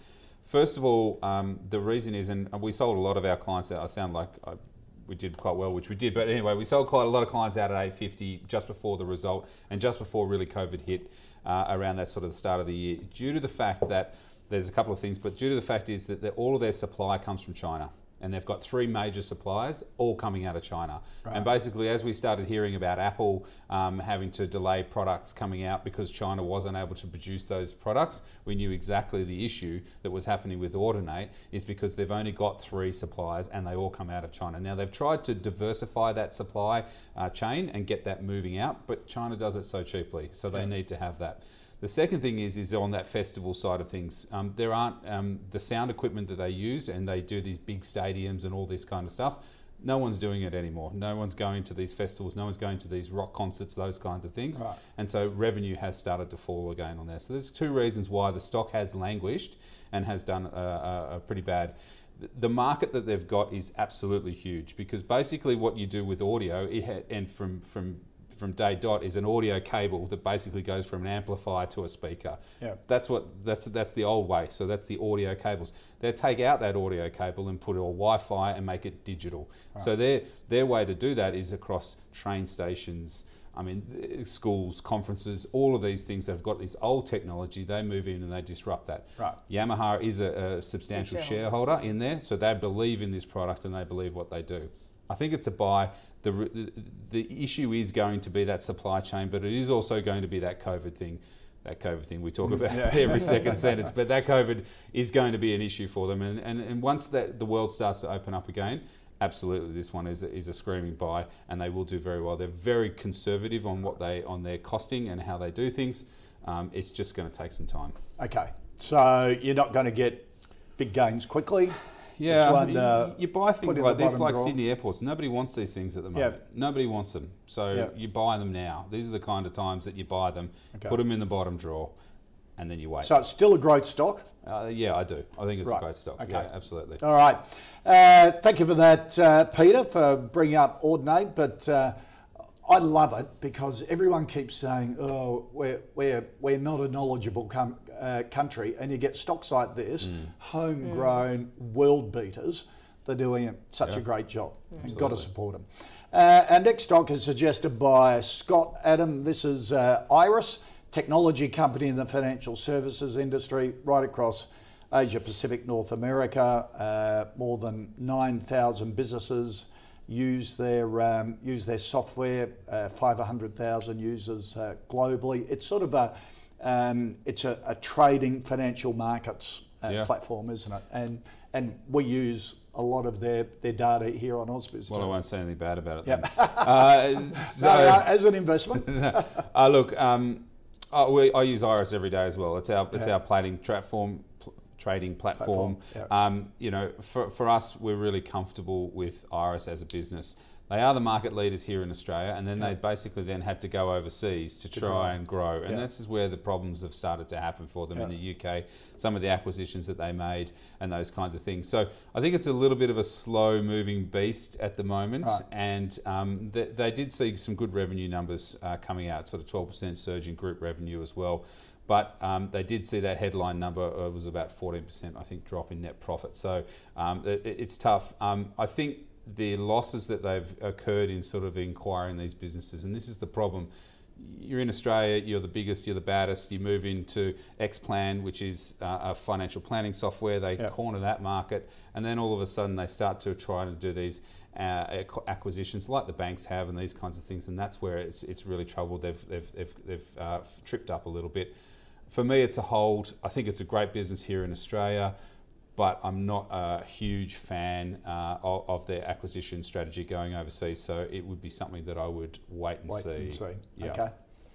first of all, um, the reason is, and we sold a lot of our clients out. I sound like I, we did quite well, which we did. But anyway, we sold quite a lot of clients out at 850 just before the result and just before really COVID hit uh, around that sort of the start of the year. Due to the fact that there's a couple of things, but due to the fact is that all of their supply comes from China. And they've got three major suppliers, all coming out of China. And basically, as we started hearing about Apple um, having to delay products coming out because China wasn't able to produce those products, we knew exactly the issue that was happening with Audinate is because they've only got three suppliers and they all come out of China. Now, they've tried to diversify that supply uh, chain and get that moving out, but China does it so cheaply, so they need to have that. The second thing is is on that festival side of things. Um, there aren't um, the sound equipment that they use, and they do these big stadiums and all this kind of stuff. No one's doing it anymore. No one's going to these festivals. No one's going to these rock concerts, those kinds of things. Right. And so revenue has started to fall again on there. So there's two reasons why the stock has languished and has done a, a, a pretty bad. The market that they've got is absolutely huge because basically what you do with audio it ha- and from from from day dot is an audio cable that basically goes from an amplifier to a speaker. Yeah. That's what that's that's the old way. So that's the audio cables. They take out that audio cable and put it on Wi-Fi and make it digital. So their their way to do that is across train stations. I mean, schools, conferences, all of these things. They've got this old technology. They move in and they disrupt that. Right. Yamaha is a, a substantial shareholder. shareholder in there, so they believe in this product and they believe what they do. I think it's a buy. The, the, the issue is going to be that supply chain, but it is also going to be that COVID thing. That COVID thing we talk about every second sentence, but that COVID is going to be an issue for them. And, and, and once that the world starts to open up again, absolutely this one is a, is a screaming buy, and they will do very well. They're very conservative on what they on their costing and how they do things. Um, it's just going to take some time. Okay, so you're not going to get big gains quickly. Yeah, I one, mean, uh, you buy things like this, like drawer. Sydney airports. Nobody wants these things at the moment. Nobody wants them, so Yeah. you buy them now. These are the kind of times that you buy them, Okay. put them in the bottom drawer, and then you wait. So it's still a great stock. uh, yeah, I do. I think it's Right. a great stock. Okay. Yeah, absolutely. All right. Uh, thank you for that, uh, Peter, for bringing up Audinate. But uh, I love it because everyone keeps saying, "Oh, we're we're we're not a knowledgeable com- uh, country," and you get stocks like this, Mm. homegrown world beaters. They're doing such a great job. You've got to support them. Uh, our next stock is suggested by Scott Adam. This is uh, IRESS, technology company in the financial services industry, right across Asia Pacific, North America. Uh, more than 9,000 businesses use their um, use their software. Uh, 500,000 users uh, globally. It's sort of a um, it's a, a trading financial markets uh, Yeah. platform, isn't it? And and we use a lot of their, their data here on Ausbiz. Well, I won't say anything bad about it. Yep. Then. uh, so, No, no, as an investment. uh, look, um, I, we, I use IRESS every day as well. It's our it's Yeah. our plating platform, pl- trading platform. Platform, Um, you know, for, for us, we're really comfortable with IRESS as a business. They are the market leaders here in Australia, and then they basically then had to go overseas to try and grow. And Yeah. this is where the problems have started to happen for them in the UK. Some of the acquisitions that they made and those kinds of things. So I think it's a little bit of a slow moving beast at the moment. Right. And um, they, they did see some good revenue numbers uh, coming out, sort of 12% surge in group revenue as well. But um, they did see that headline number uh, was about 14%, I think, drop in net profit. So um, it, it's tough. Um, I think the losses that they've occurred in sort of acquiring these businesses, and this is the problem. You're in Australia, you're the biggest, you're the baddest. You move into Xplan, which is uh, a financial planning software. They Yep. corner that market, and then all of a sudden they start to try to do these uh, acquisitions like the banks have and these kinds of things, and that's where it's, it's really troubled. They've, they've, they've, they've uh, tripped up a little bit. For me, it's a hold. I think it's a great business here in Australia, but I'm not a huge fan uh, of, of their acquisition strategy going overseas. So it would be something that I would wait and Wait see. and see. Yeah. Okay.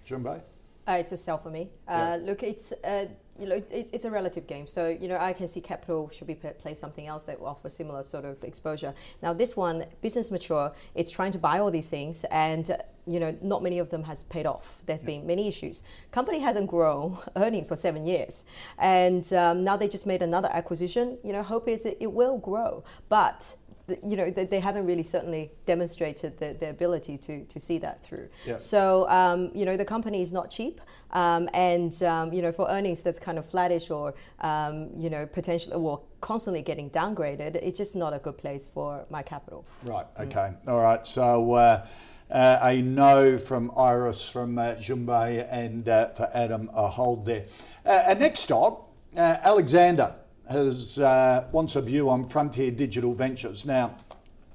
Jun Bei? Uh, it's a sell for me. Uh, Look, it's uh, you know it's, it's a relative game. So you know I can see capital should be pla- play something else that will offer similar sort of exposure. Now this one, business mature, it's trying to buy all these things, and uh, you know not many of them has paid off. There's been many issues. Company hasn't grown earnings for seven years, and um, now they just made another acquisition. You know hope is it, it will grow, but you know they, they haven't really certainly demonstrated the, the ability to, to see that through. Yeah. So um, you know the company is not cheap, um, and um, you know for earnings that's kind of flattish or um, you know potentially or constantly getting downgraded, it's just not a good place for my capital. Right, okay. All right, so uh, uh, a no from IRESS, from uh, Jun Bei, and uh, for Adam, a hold there. Uh, next stock, uh, Alexander, has uh, wants a view on Frontier Digital Ventures. Now,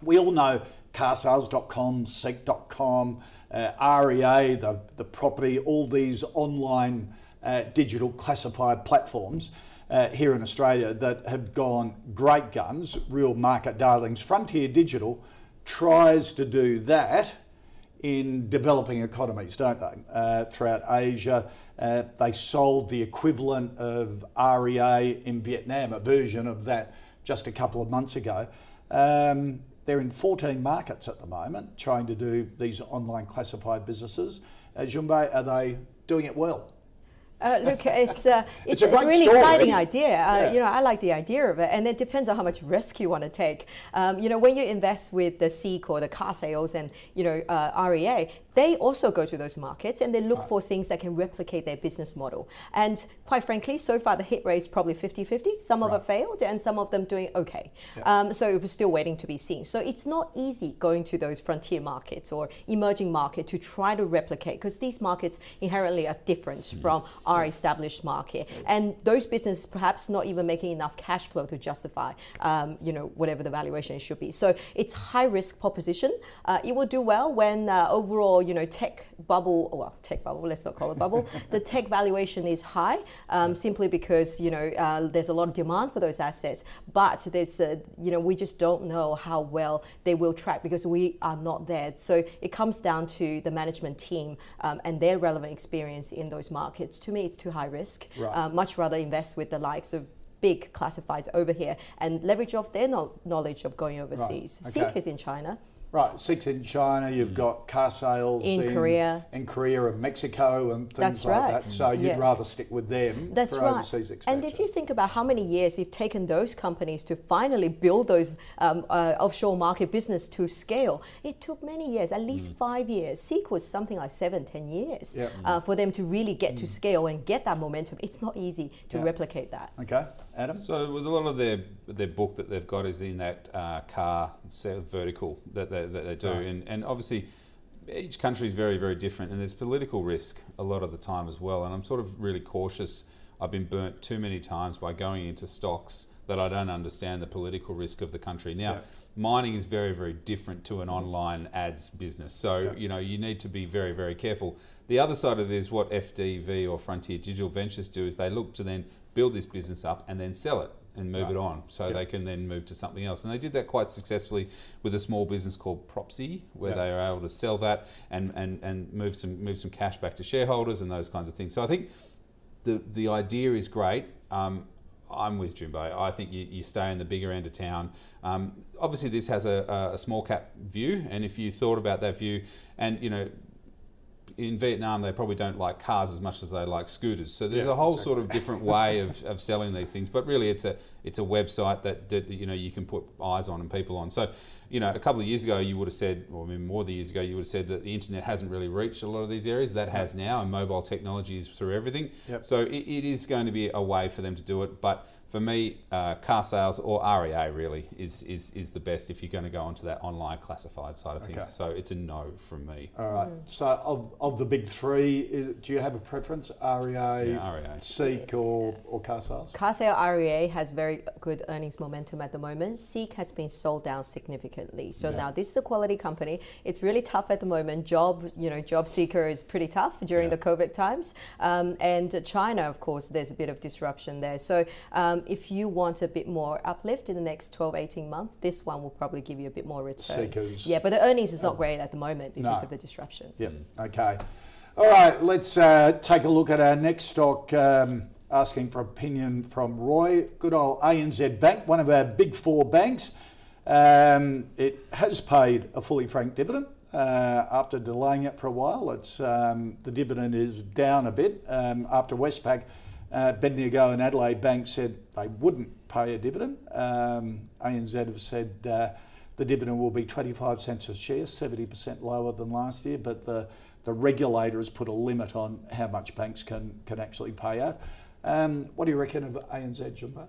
we all know carsales.com, seek.com, uh, REA, the, the property, all these online uh, digital classified platforms uh, here in Australia that have gone great guns, real market darlings. Frontier Digital tries to do that in developing economies, don't they? Uh, throughout Asia, uh, they sold the equivalent of REA in Vietnam, a version of that just a couple of months ago. Um, they're in 14 markets at the moment, trying to do these online classified businesses. Uh, Jun Bei, are they doing it well? Uh, look, it's uh, It's it's, a it's, a really story. exciting idea. Uh, Yeah. You know, I like the idea of it, and it depends on how much risk you want to take. Um, you know, when you invest with the Seek or the car sales and you know uh, REA, they also go to those markets and they look for things that can replicate their business model. And quite frankly, so far the hit rate is probably 50-50. Some of it failed, and some of them doing okay. Um, so it was still waiting to be seen. So it's not easy going to those frontier markets or emerging market to try to replicate because these markets inherently are different from our established market, and those businesses perhaps not even making enough cash flow to justify, um, you know, whatever the valuation should be. So it's high risk proposition. Uh, it will do well when uh, overall, you know, tech bubble, well, tech bubble, let's not call it bubble, the tech valuation is high um, simply because, you know, uh, there's a lot of demand for those assets, but there's, uh, you know, we just don't know how well they will track because we are not there. So it comes down to the management team um, and their relevant experience in those markets. To me, it's too high risk. Right. Uh, much rather invest with the likes of big classifieds over here and leverage off their no- knowledge of going overseas. okay. Seek is in China. Right, six in China, you've got car sales In Korea. in Korea and Mexico and things That's like right. that. So you'd Yeah. rather stick with them That's for right. overseas expansion. And if you think about how many years it's taken those companies to finally build those um, uh, offshore market business to scale, it took many years, at least five years. Seek was something like seven, ten years Mm. Yeah. uh, for them to really get to scale and get that momentum. It's not easy to Yeah. replicate that. okay, Adam. So with a lot of their their book that they've got is in that uh, car vertical that they, that they do, Right. and and obviously each country is very very different, and there's political risk a lot of the time as well. And I'm sort of really cautious. I've been burnt too many times by going into stocks that I don't understand the political risk of the country. Now, Yeah. Mining is very very different to an online ads business, so Yeah. you know you need to be very very careful. The other side of this, what FDV or Frontier Digital Ventures do is they look to then build this business up and then sell it and move Right. it on so Yeah. they can then move to something else. And they did that quite successfully with a small business called Propsy, where Yeah. they were able to sell that and, and, and move some move some cash back to shareholders and those kinds of things. So I think the the idea is great. Um, I'm with Jun Bei. I think you, you stay in the bigger end of town. Um, obviously, this has a, a, small cap view, and if you thought about that view, and you know, in Vietnam they probably don't like cars as much as they like scooters. So there's Yeah, a whole sort of different way of, of selling these things. But really, it's a it's a website that, that you know you can put eyes on and people on. So you know, a couple of years ago you would have said, or I mean more than years ago, you would have said that the internet hasn't really reached a lot of these areas. That has now, and mobile technology is through everything. Yep. So it, it is going to be a way for them to do it, but for me, uh, car sales or REA really is, is, is the best if you're going to go onto that online classified side of things. Okay. So it's a no from me. All right. So of, of the big three, is, do you have a preference? REA, Yeah, REA. Seek, or, or car sales? Car sale REA has very good earnings momentum at the moment. Seek has been sold down significantly. So now this is a quality company. It's really tough at the moment. Job, you know, job seeker is pretty tough during the COVID times. Um, and China, of course, there's a bit of disruption there. So um, if you want a bit more uplift in the next 12, 18 months, this one will probably give you a bit more return. Seekers. Yeah, but the earnings is not great at the moment because No. of the disruption. Yeah, Okay. All right. Let's uh, take a look at our next stock. Um, asking for opinion from Roy. Good old ANZ Bank, one of our big four banks. Um, it has paid a fully franked dividend. Uh, after delaying it for a while, it's um, the dividend is down a bit. Um, after Westpac, uh, Bendigo and Adelaide Bank said they wouldn't pay a dividend. Um, ANZ have said uh, the dividend will be 25 cents a share, 70% lower than last year, but the, the regulator has put a limit on how much banks can, can actually pay out. Um, what do you reckon of ANZ, Jun Bei?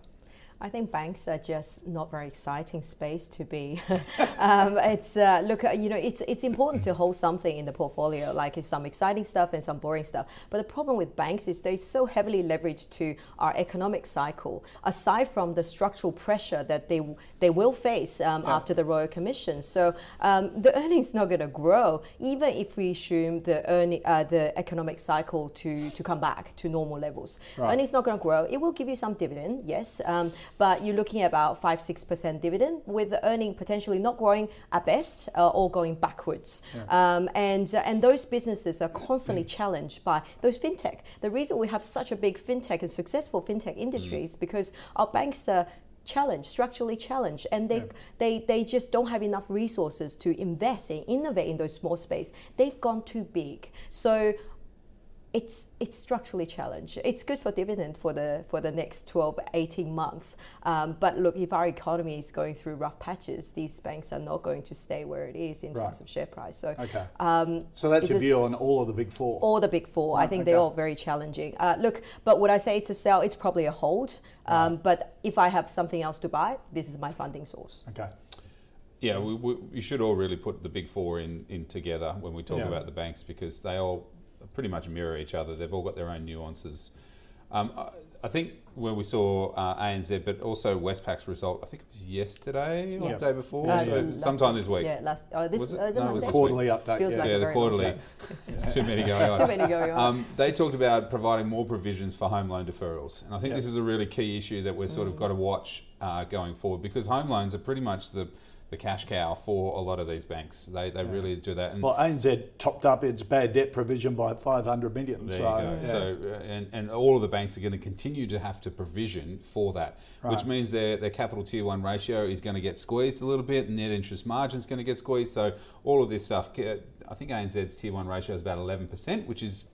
I think banks are just not very exciting space to be. um, it's uh, look, uh, you know, it's it's important to hold something in the portfolio, like some exciting stuff and some boring stuff. But the problem with banks is they're so heavily leveraged to our economic cycle. Aside from the structural pressure that they they will face um, after the Royal Commission, so um, the earnings not going to grow, even if we assume the earning uh, the economic cycle to to come back to normal levels. Right. Earnings not going to grow. It will give you some dividend, yes, um, but you're looking at about five six percent dividend with the earning potentially not growing at best uh, or going backwards. Um, and uh, and those businesses are constantly challenged by those fintech. The reason we have such a big fintech and successful fintech industry is because our banks are challenged, structurally challenged, and they, they, they just don't have enough resources to invest and innovate in those small space. They've gone too big. So it's it's structurally challenged. It's good for dividend for the for the next 12, 18 months. Um, but look, if our economy is going through rough patches, these banks are not going to stay where it is in Right. terms of share price. So Okay. um, So that's your view on all of the big four. all the big four. I think they're all very challenging. Uh, look, but would I say it's a sell? It's probably a hold. Um, But if I have something else to buy, this is my funding source. Okay. Yeah, we, we, we should all really put the big four in, in together when we talk Yeah. about the banks because they all pretty much mirror each other. They've all got their own nuances. Um, I, I think where we saw uh, ANZ, but also Westpac's result, I think it was yesterday or Yeah. the day before, Uh, so last sometime this week. Yeah, last. Oh, this Was it? oh, is No, it was this Quarterly update. Feels yeah. like yeah, the quarterly. There's too many going on. Too many going on. Um, they talked about providing more provisions for home loan deferrals, and I think Yeah. this is a really key issue that we're sort of got to watch uh, going forward because home loans are pretty much the the cash cow for a lot of these banks. They, they really do that. And Well, ANZ topped up its bad debt provision by 500 million. there so, you go. yeah. So, uh, and, and all of the banks are going to continue to have to provision for that, which means their, their capital tier one ratio is going to get squeezed a little bit, and net interest margin is going to get squeezed. So, all of this stuff, uh, I think ANZ's tier one ratio is about 11%, which is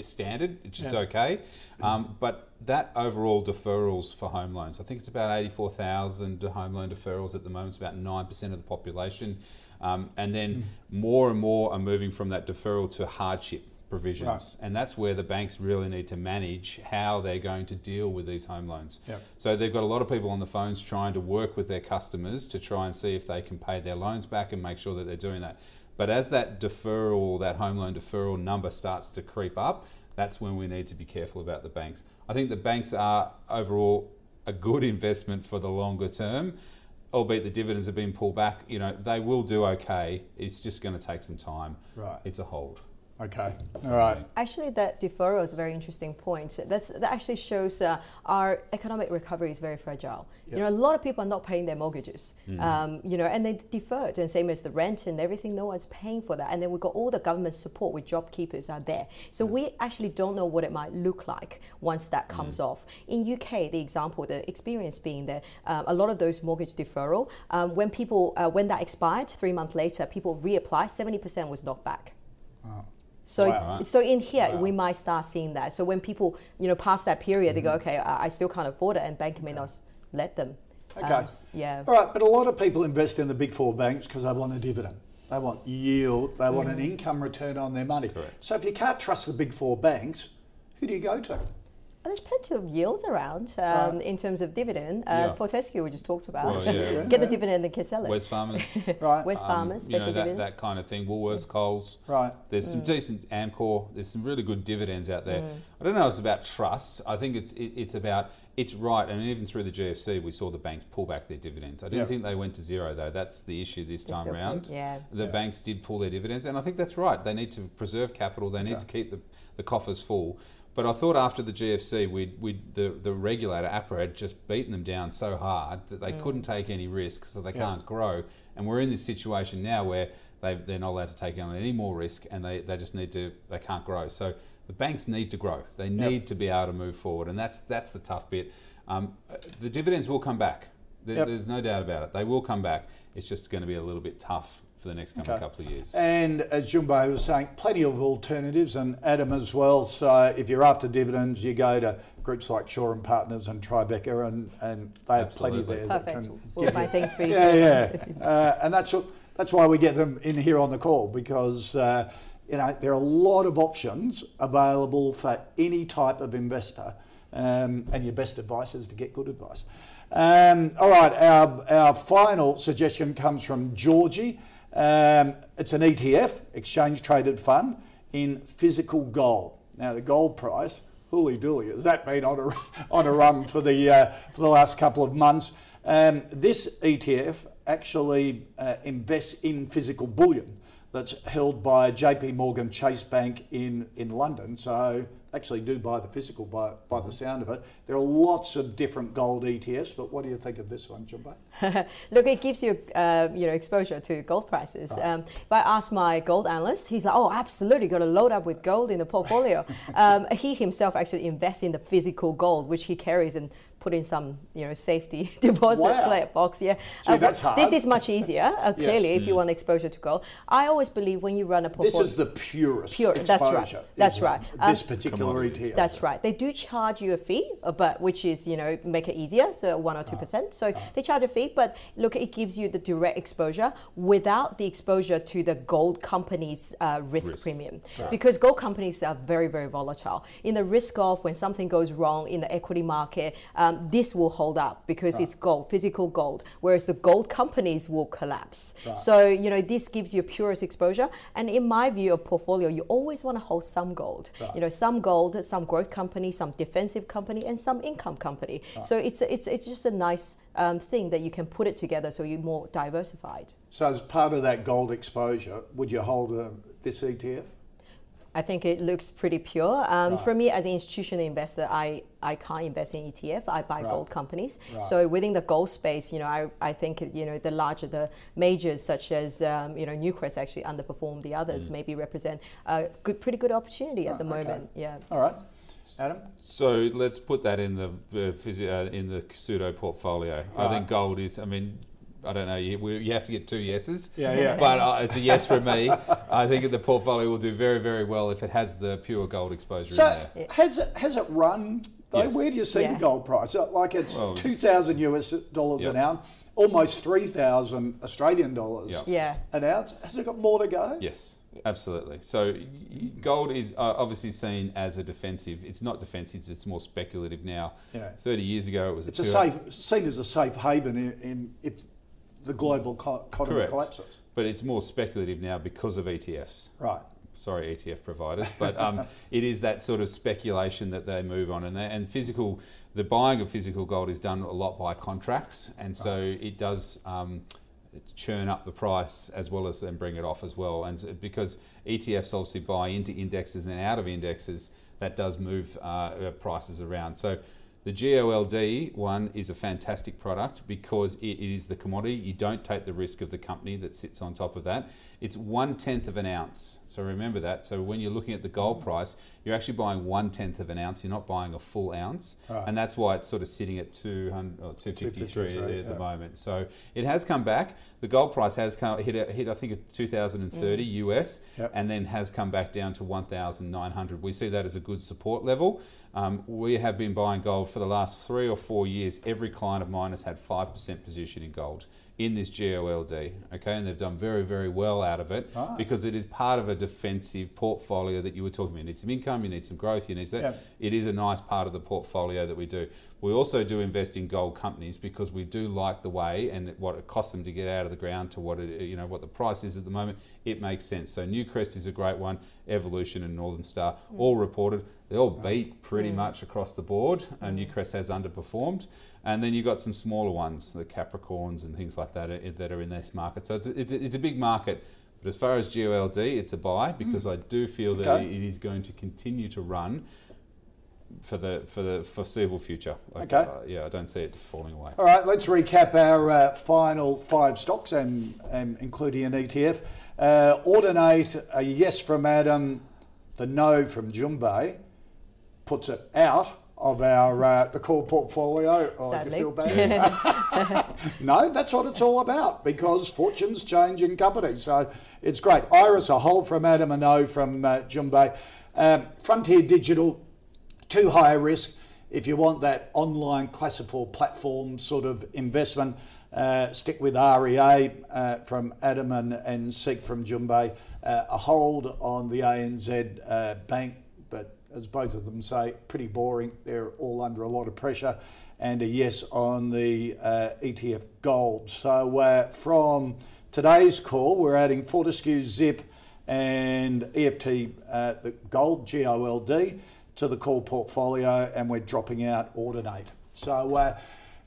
standard, which is Yeah. okay. Um, but that overall deferrals for home loans, I think it's about 84,000 home loan deferrals at the moment. It's about 9% of the population. Um, and then Hmm. more and more are moving from that deferral to hardship provisions. And that's where the banks really need to manage how they're going to deal with these home loans. Yep. So they've got a lot of people on the phones trying to work with their customers to try and see if they can pay their loans back and make sure that they're doing that. But as that deferral, that home loan deferral number starts to creep up, that's when we need to be careful about the banks. I think the banks are overall a good investment for the longer term, albeit the dividends have been pulled back. You know, they will do okay. It's just going to take some time. Right. It's a hold. Okay. All right. Actually, that deferral is a very interesting point. That's, that actually shows uh, our economic recovery is very fragile. You know, a lot of people are not paying their mortgages, um, you know, and they deferred, and same as the rent and everything, no one's paying for that. And then we've got all the government support with job keepers are there. So we actually don't know what it might look like once that comes off. In UK, the example, the experience being that um, a lot of those mortgage deferral, um, when people, uh, when that expired, three months later, people reapply, 70% was knocked back. So, Wow. so in here we might start seeing that. So when people, you know, pass that period, they go, Mm-hmm. okay, I, I still can't afford it, and bank may not let them. Okay. Um, yeah. All right, but a lot of people invest in the big four banks because they want a dividend. They want yield. They want an Mm. income return on their money. Correct. So if you can't trust the big four banks, who do you go to? There's plenty of yields around um, in terms of dividend. Uh, Yeah. Fortescue, we just talked about. Well, yeah. Get the dividend and can sell it. Wesfarmers. Right. West um, Farmers, you know, that, dividend. that kind of thing. Woolworths, Coles. Right. There's Mm. some decent Amcor. There's some really good dividends out there. Mm. I don't know if it's about trust. I think it's it, it's about it's right. And even through the GFC, we saw the banks pull back their dividends. I didn't Yeah. think they went to zero though. That's the issue this They time still pull- round. yeah. The banks did pull their dividends, and I think that's right. They need to preserve capital. They need to keep the, the coffers full. But I thought after the GFC, we'd, we'd, the, the regulator, APRA, had just beaten them down so hard that they couldn't take any risk, so they can't grow. And we're in this situation now where they, they're not allowed to take on any more risk and they, they just need to, they can't grow. So the banks need to grow. They need to be able to move forward. And that's, that's the tough bit. Um, the dividends will come back. There, Yep. There's no doubt about it. They will come back. It's just going to be a little bit tough for the next coming Okay. couple of years. And as Jun Bei was saying, plenty of alternatives, and Adam as well. So if you're after dividends, you go to groups like Shaw and Partners and Tribeca, and, and they have plenty Absolutely. there. that Perfect. can We'll find things for you Yeah, too. yeah, uh, and that's what, that's why we get them in here on the call because uh, you know there are a lot of options available for any type of investor, um, and your best advice is to get good advice. Um, all right, our, our final suggestion comes from Georgie. Um, it's an ETF, exchange traded fund, in physical gold. Now the gold price, hooly dooly, has that been on a on a run for the uh, for the last couple of months? Um, this ETF actually uh, invests in physical bullion that's held by JP Morgan Chase Bank in, in London. So actually do buy the physical by, by the sound of it. There are lots of different gold ETFs, but what do you think of this one, Jun Bei? Look, it gives you, uh, you know, exposure to gold prices. Um, if I ask my gold analyst, he's like, "Oh, absolutely, got to load up with gold in the portfolio." um, he himself actually invests in the physical gold, which he carries and put in some, you know, safety deposit Wow. pla- box. Yeah, Gee, that's This is much easier, uh, clearly, if you want exposure to gold. I always believe when you run a portfolio, This is the purest Pure- that's right, that's is right. This Um, particular Commodities. ETF. That's right. They do charge you a fee, uh, but which is you know make it easier, so one or two percent. So they charge a fee, but look, it gives you the direct exposure without the exposure to the gold company's uh, risk, Risk. premium, because gold companies are very very volatile. In the risk of when something goes wrong in the equity market, um, this will hold up because it's gold, physical gold, whereas the gold companies will collapse. So you know this gives you purest exposure, and in my view, of portfolio you always want to hold some gold. You know, some gold, some growth company, some defensive company, and some income company. So it's it's it's just a nice um, thing that you can put it together so you're more diversified. So as part of that gold exposure, would you hold uh, this ETF? I think it looks pretty pure. Um, For me, as an institutional investor, I, I can't invest in ETF. I buy gold companies. So within the gold space, you know, I, I think you know the larger the majors such as um, you know Newcrest actually underperform the others. Maybe represent a good, pretty good opportunity at the moment. Yeah. All right. Adam? So let's put that in the uh, physi- uh, in the pseudo portfolio. I think gold is. I mean, I don't know. You, we, you have to get two yeses. Yeah, yeah. But uh, it's a yes from me. I think the portfolio will do very, very well if it has the pure gold exposure So in there. has it has it run though? Yes. Where do you see Yeah. the gold price? Uh, Like it's Well- two thousand US dollars an ounce, almost three thousand Australian dollars Yep. Yeah. an ounce. Has it got more to go? Yes, absolutely. So y- y- gold is uh, obviously seen as a defensive. It's not defensive. It's more speculative now. Yeah. Thirty years ago, it was It's a two- safe seen as a safe haven in, in if the global co- economy Correct. collapses. But it's more speculative now because of ETFs. Right. sorry ETF providers, but um, it is that sort of speculation that they move on, and they, and physical, the buying of physical gold is done a lot by contracts, and so it does um, churn up the price as well as then bring it off as well, and so- because ETFs obviously buy into indexes and out of indexes, that does move uh, uh, prices around. So The GOLD one is a fantastic product because it, it is the commodity. You don't take the risk of the company that sits on top of that. It's one tenth of an ounce. So remember that. So when you're looking at the gold Mm. price, you're actually buying one tenth of an ounce. You're not buying a full ounce, and that's why it's sort of sitting at 200 or 253 at 253, the yeah. moment. So it has come back. The gold price has come hit hit I think at 2030 US, Yep. and then has come back down to 1,900. We see that as a good support level. Um, we have been buying gold for the last three or four years. Every client of mine has had five percent position in gold in this GOLD. Okay, and they've done very very well out of it Ah. because it is part of a defensive portfolio that you were talking about. You need some income, you need some growth, you need that. Yep. It is a nice part of the portfolio that we do. We also do invest in gold companies because we do like the way and what it costs them to get out of the ground to what it, you know what the price is at the moment. It makes sense. So Newcrest is a great one. Evolution and Northern Star all reported. They all beat pretty much across the board, and Newcrest has underperformed. And then you've got some smaller ones, the Capricorns and things like that, uh, that are in this market. So it's a, it's a, it's a big market. But as far as GOLD, it's a buy because I do feel that Okay. it is going to continue to run for the for the foreseeable future. Like, Okay. uh, yeah, I don't see it falling away. All right, let's recap our uh, final five stocks and, and including an ETF. Uh, Audinate, a yes from Adam, the no from Jun Bei, puts it out of our uh, the core portfolio. Oh, Sadly. you feel bad? no, that's what it's all about because fortunes change in companies. So it's great. IRESS, a hold from Adam, a no from uh, Jun Bei. Um, Frontier Digital, too high a risk. If you want that online classified platform sort of investment, uh, stick with REA uh, from Adam and, and Seek from Jun Bei. Uh, a hold on the ANZ uh, Bank, but as both of them say, pretty boring. They're all under a lot of pressure. And a yes on the uh, ETF Gold. So uh, from today's call, we're adding Fortescue, Zip, and EFT, the Gold, G O L D, to the call portfolio, and we're dropping out Audinate. So, uh,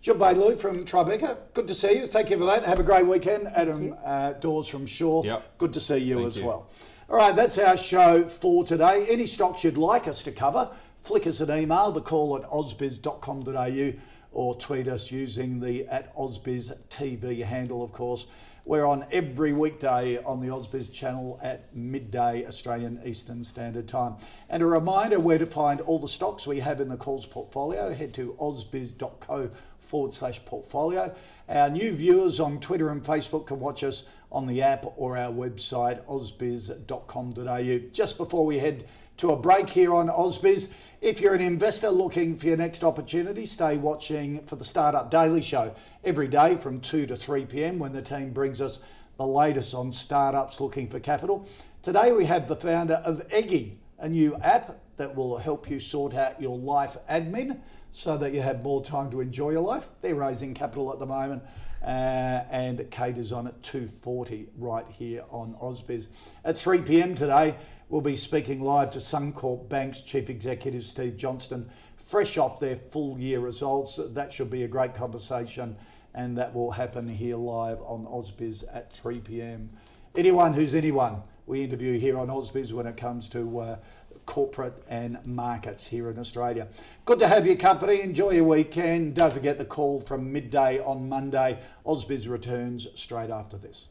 Jun Bei Liu from Tribeca, good to see you. Thank you for that. Have a great weekend. Adam uh, Dawes from Shaw, Yep. good to see you Thank as you. well. All right, that's our show for today. Any stocks you'd like us to cover, flick us an email, the call at ausbiz.com.au, or tweet us using the at Ausbiz TV handle, of course. We're on every weekday on the Ausbiz channel at midday Australian Eastern Standard Time. And a reminder where to find all the stocks we have in the calls portfolio. Head to ausbiz.co forward slash portfolio. Our new viewers on Twitter and Facebook can watch us on the app or our website, ausbiz.com.au. Just before we head to a break here on Ausbiz, if you're an investor looking for your next opportunity, stay watching for the Startup Daily Show every day from 2 to 3 p.m. when the team brings us the latest on startups looking for capital. Today we have the founder of Eggy, a new app that will help you sort out your life admin so that you have more time to enjoy your life. They're raising capital at the moment. Uh, and Kate is on at 2.40 right here on Ausbiz. At 3 p.m. today, will be speaking live to Suncorp Bank's Chief Executive Steve Johnston, fresh off their full year results. That should be a great conversation, and that will happen here live on AusBiz at 3 pm. Anyone who's anyone, we interview here on AusBiz when it comes to uh, corporate and markets here in Australia. Good to have your company. Enjoy your weekend. Don't forget the call from midday on Monday. AusBiz returns straight after this.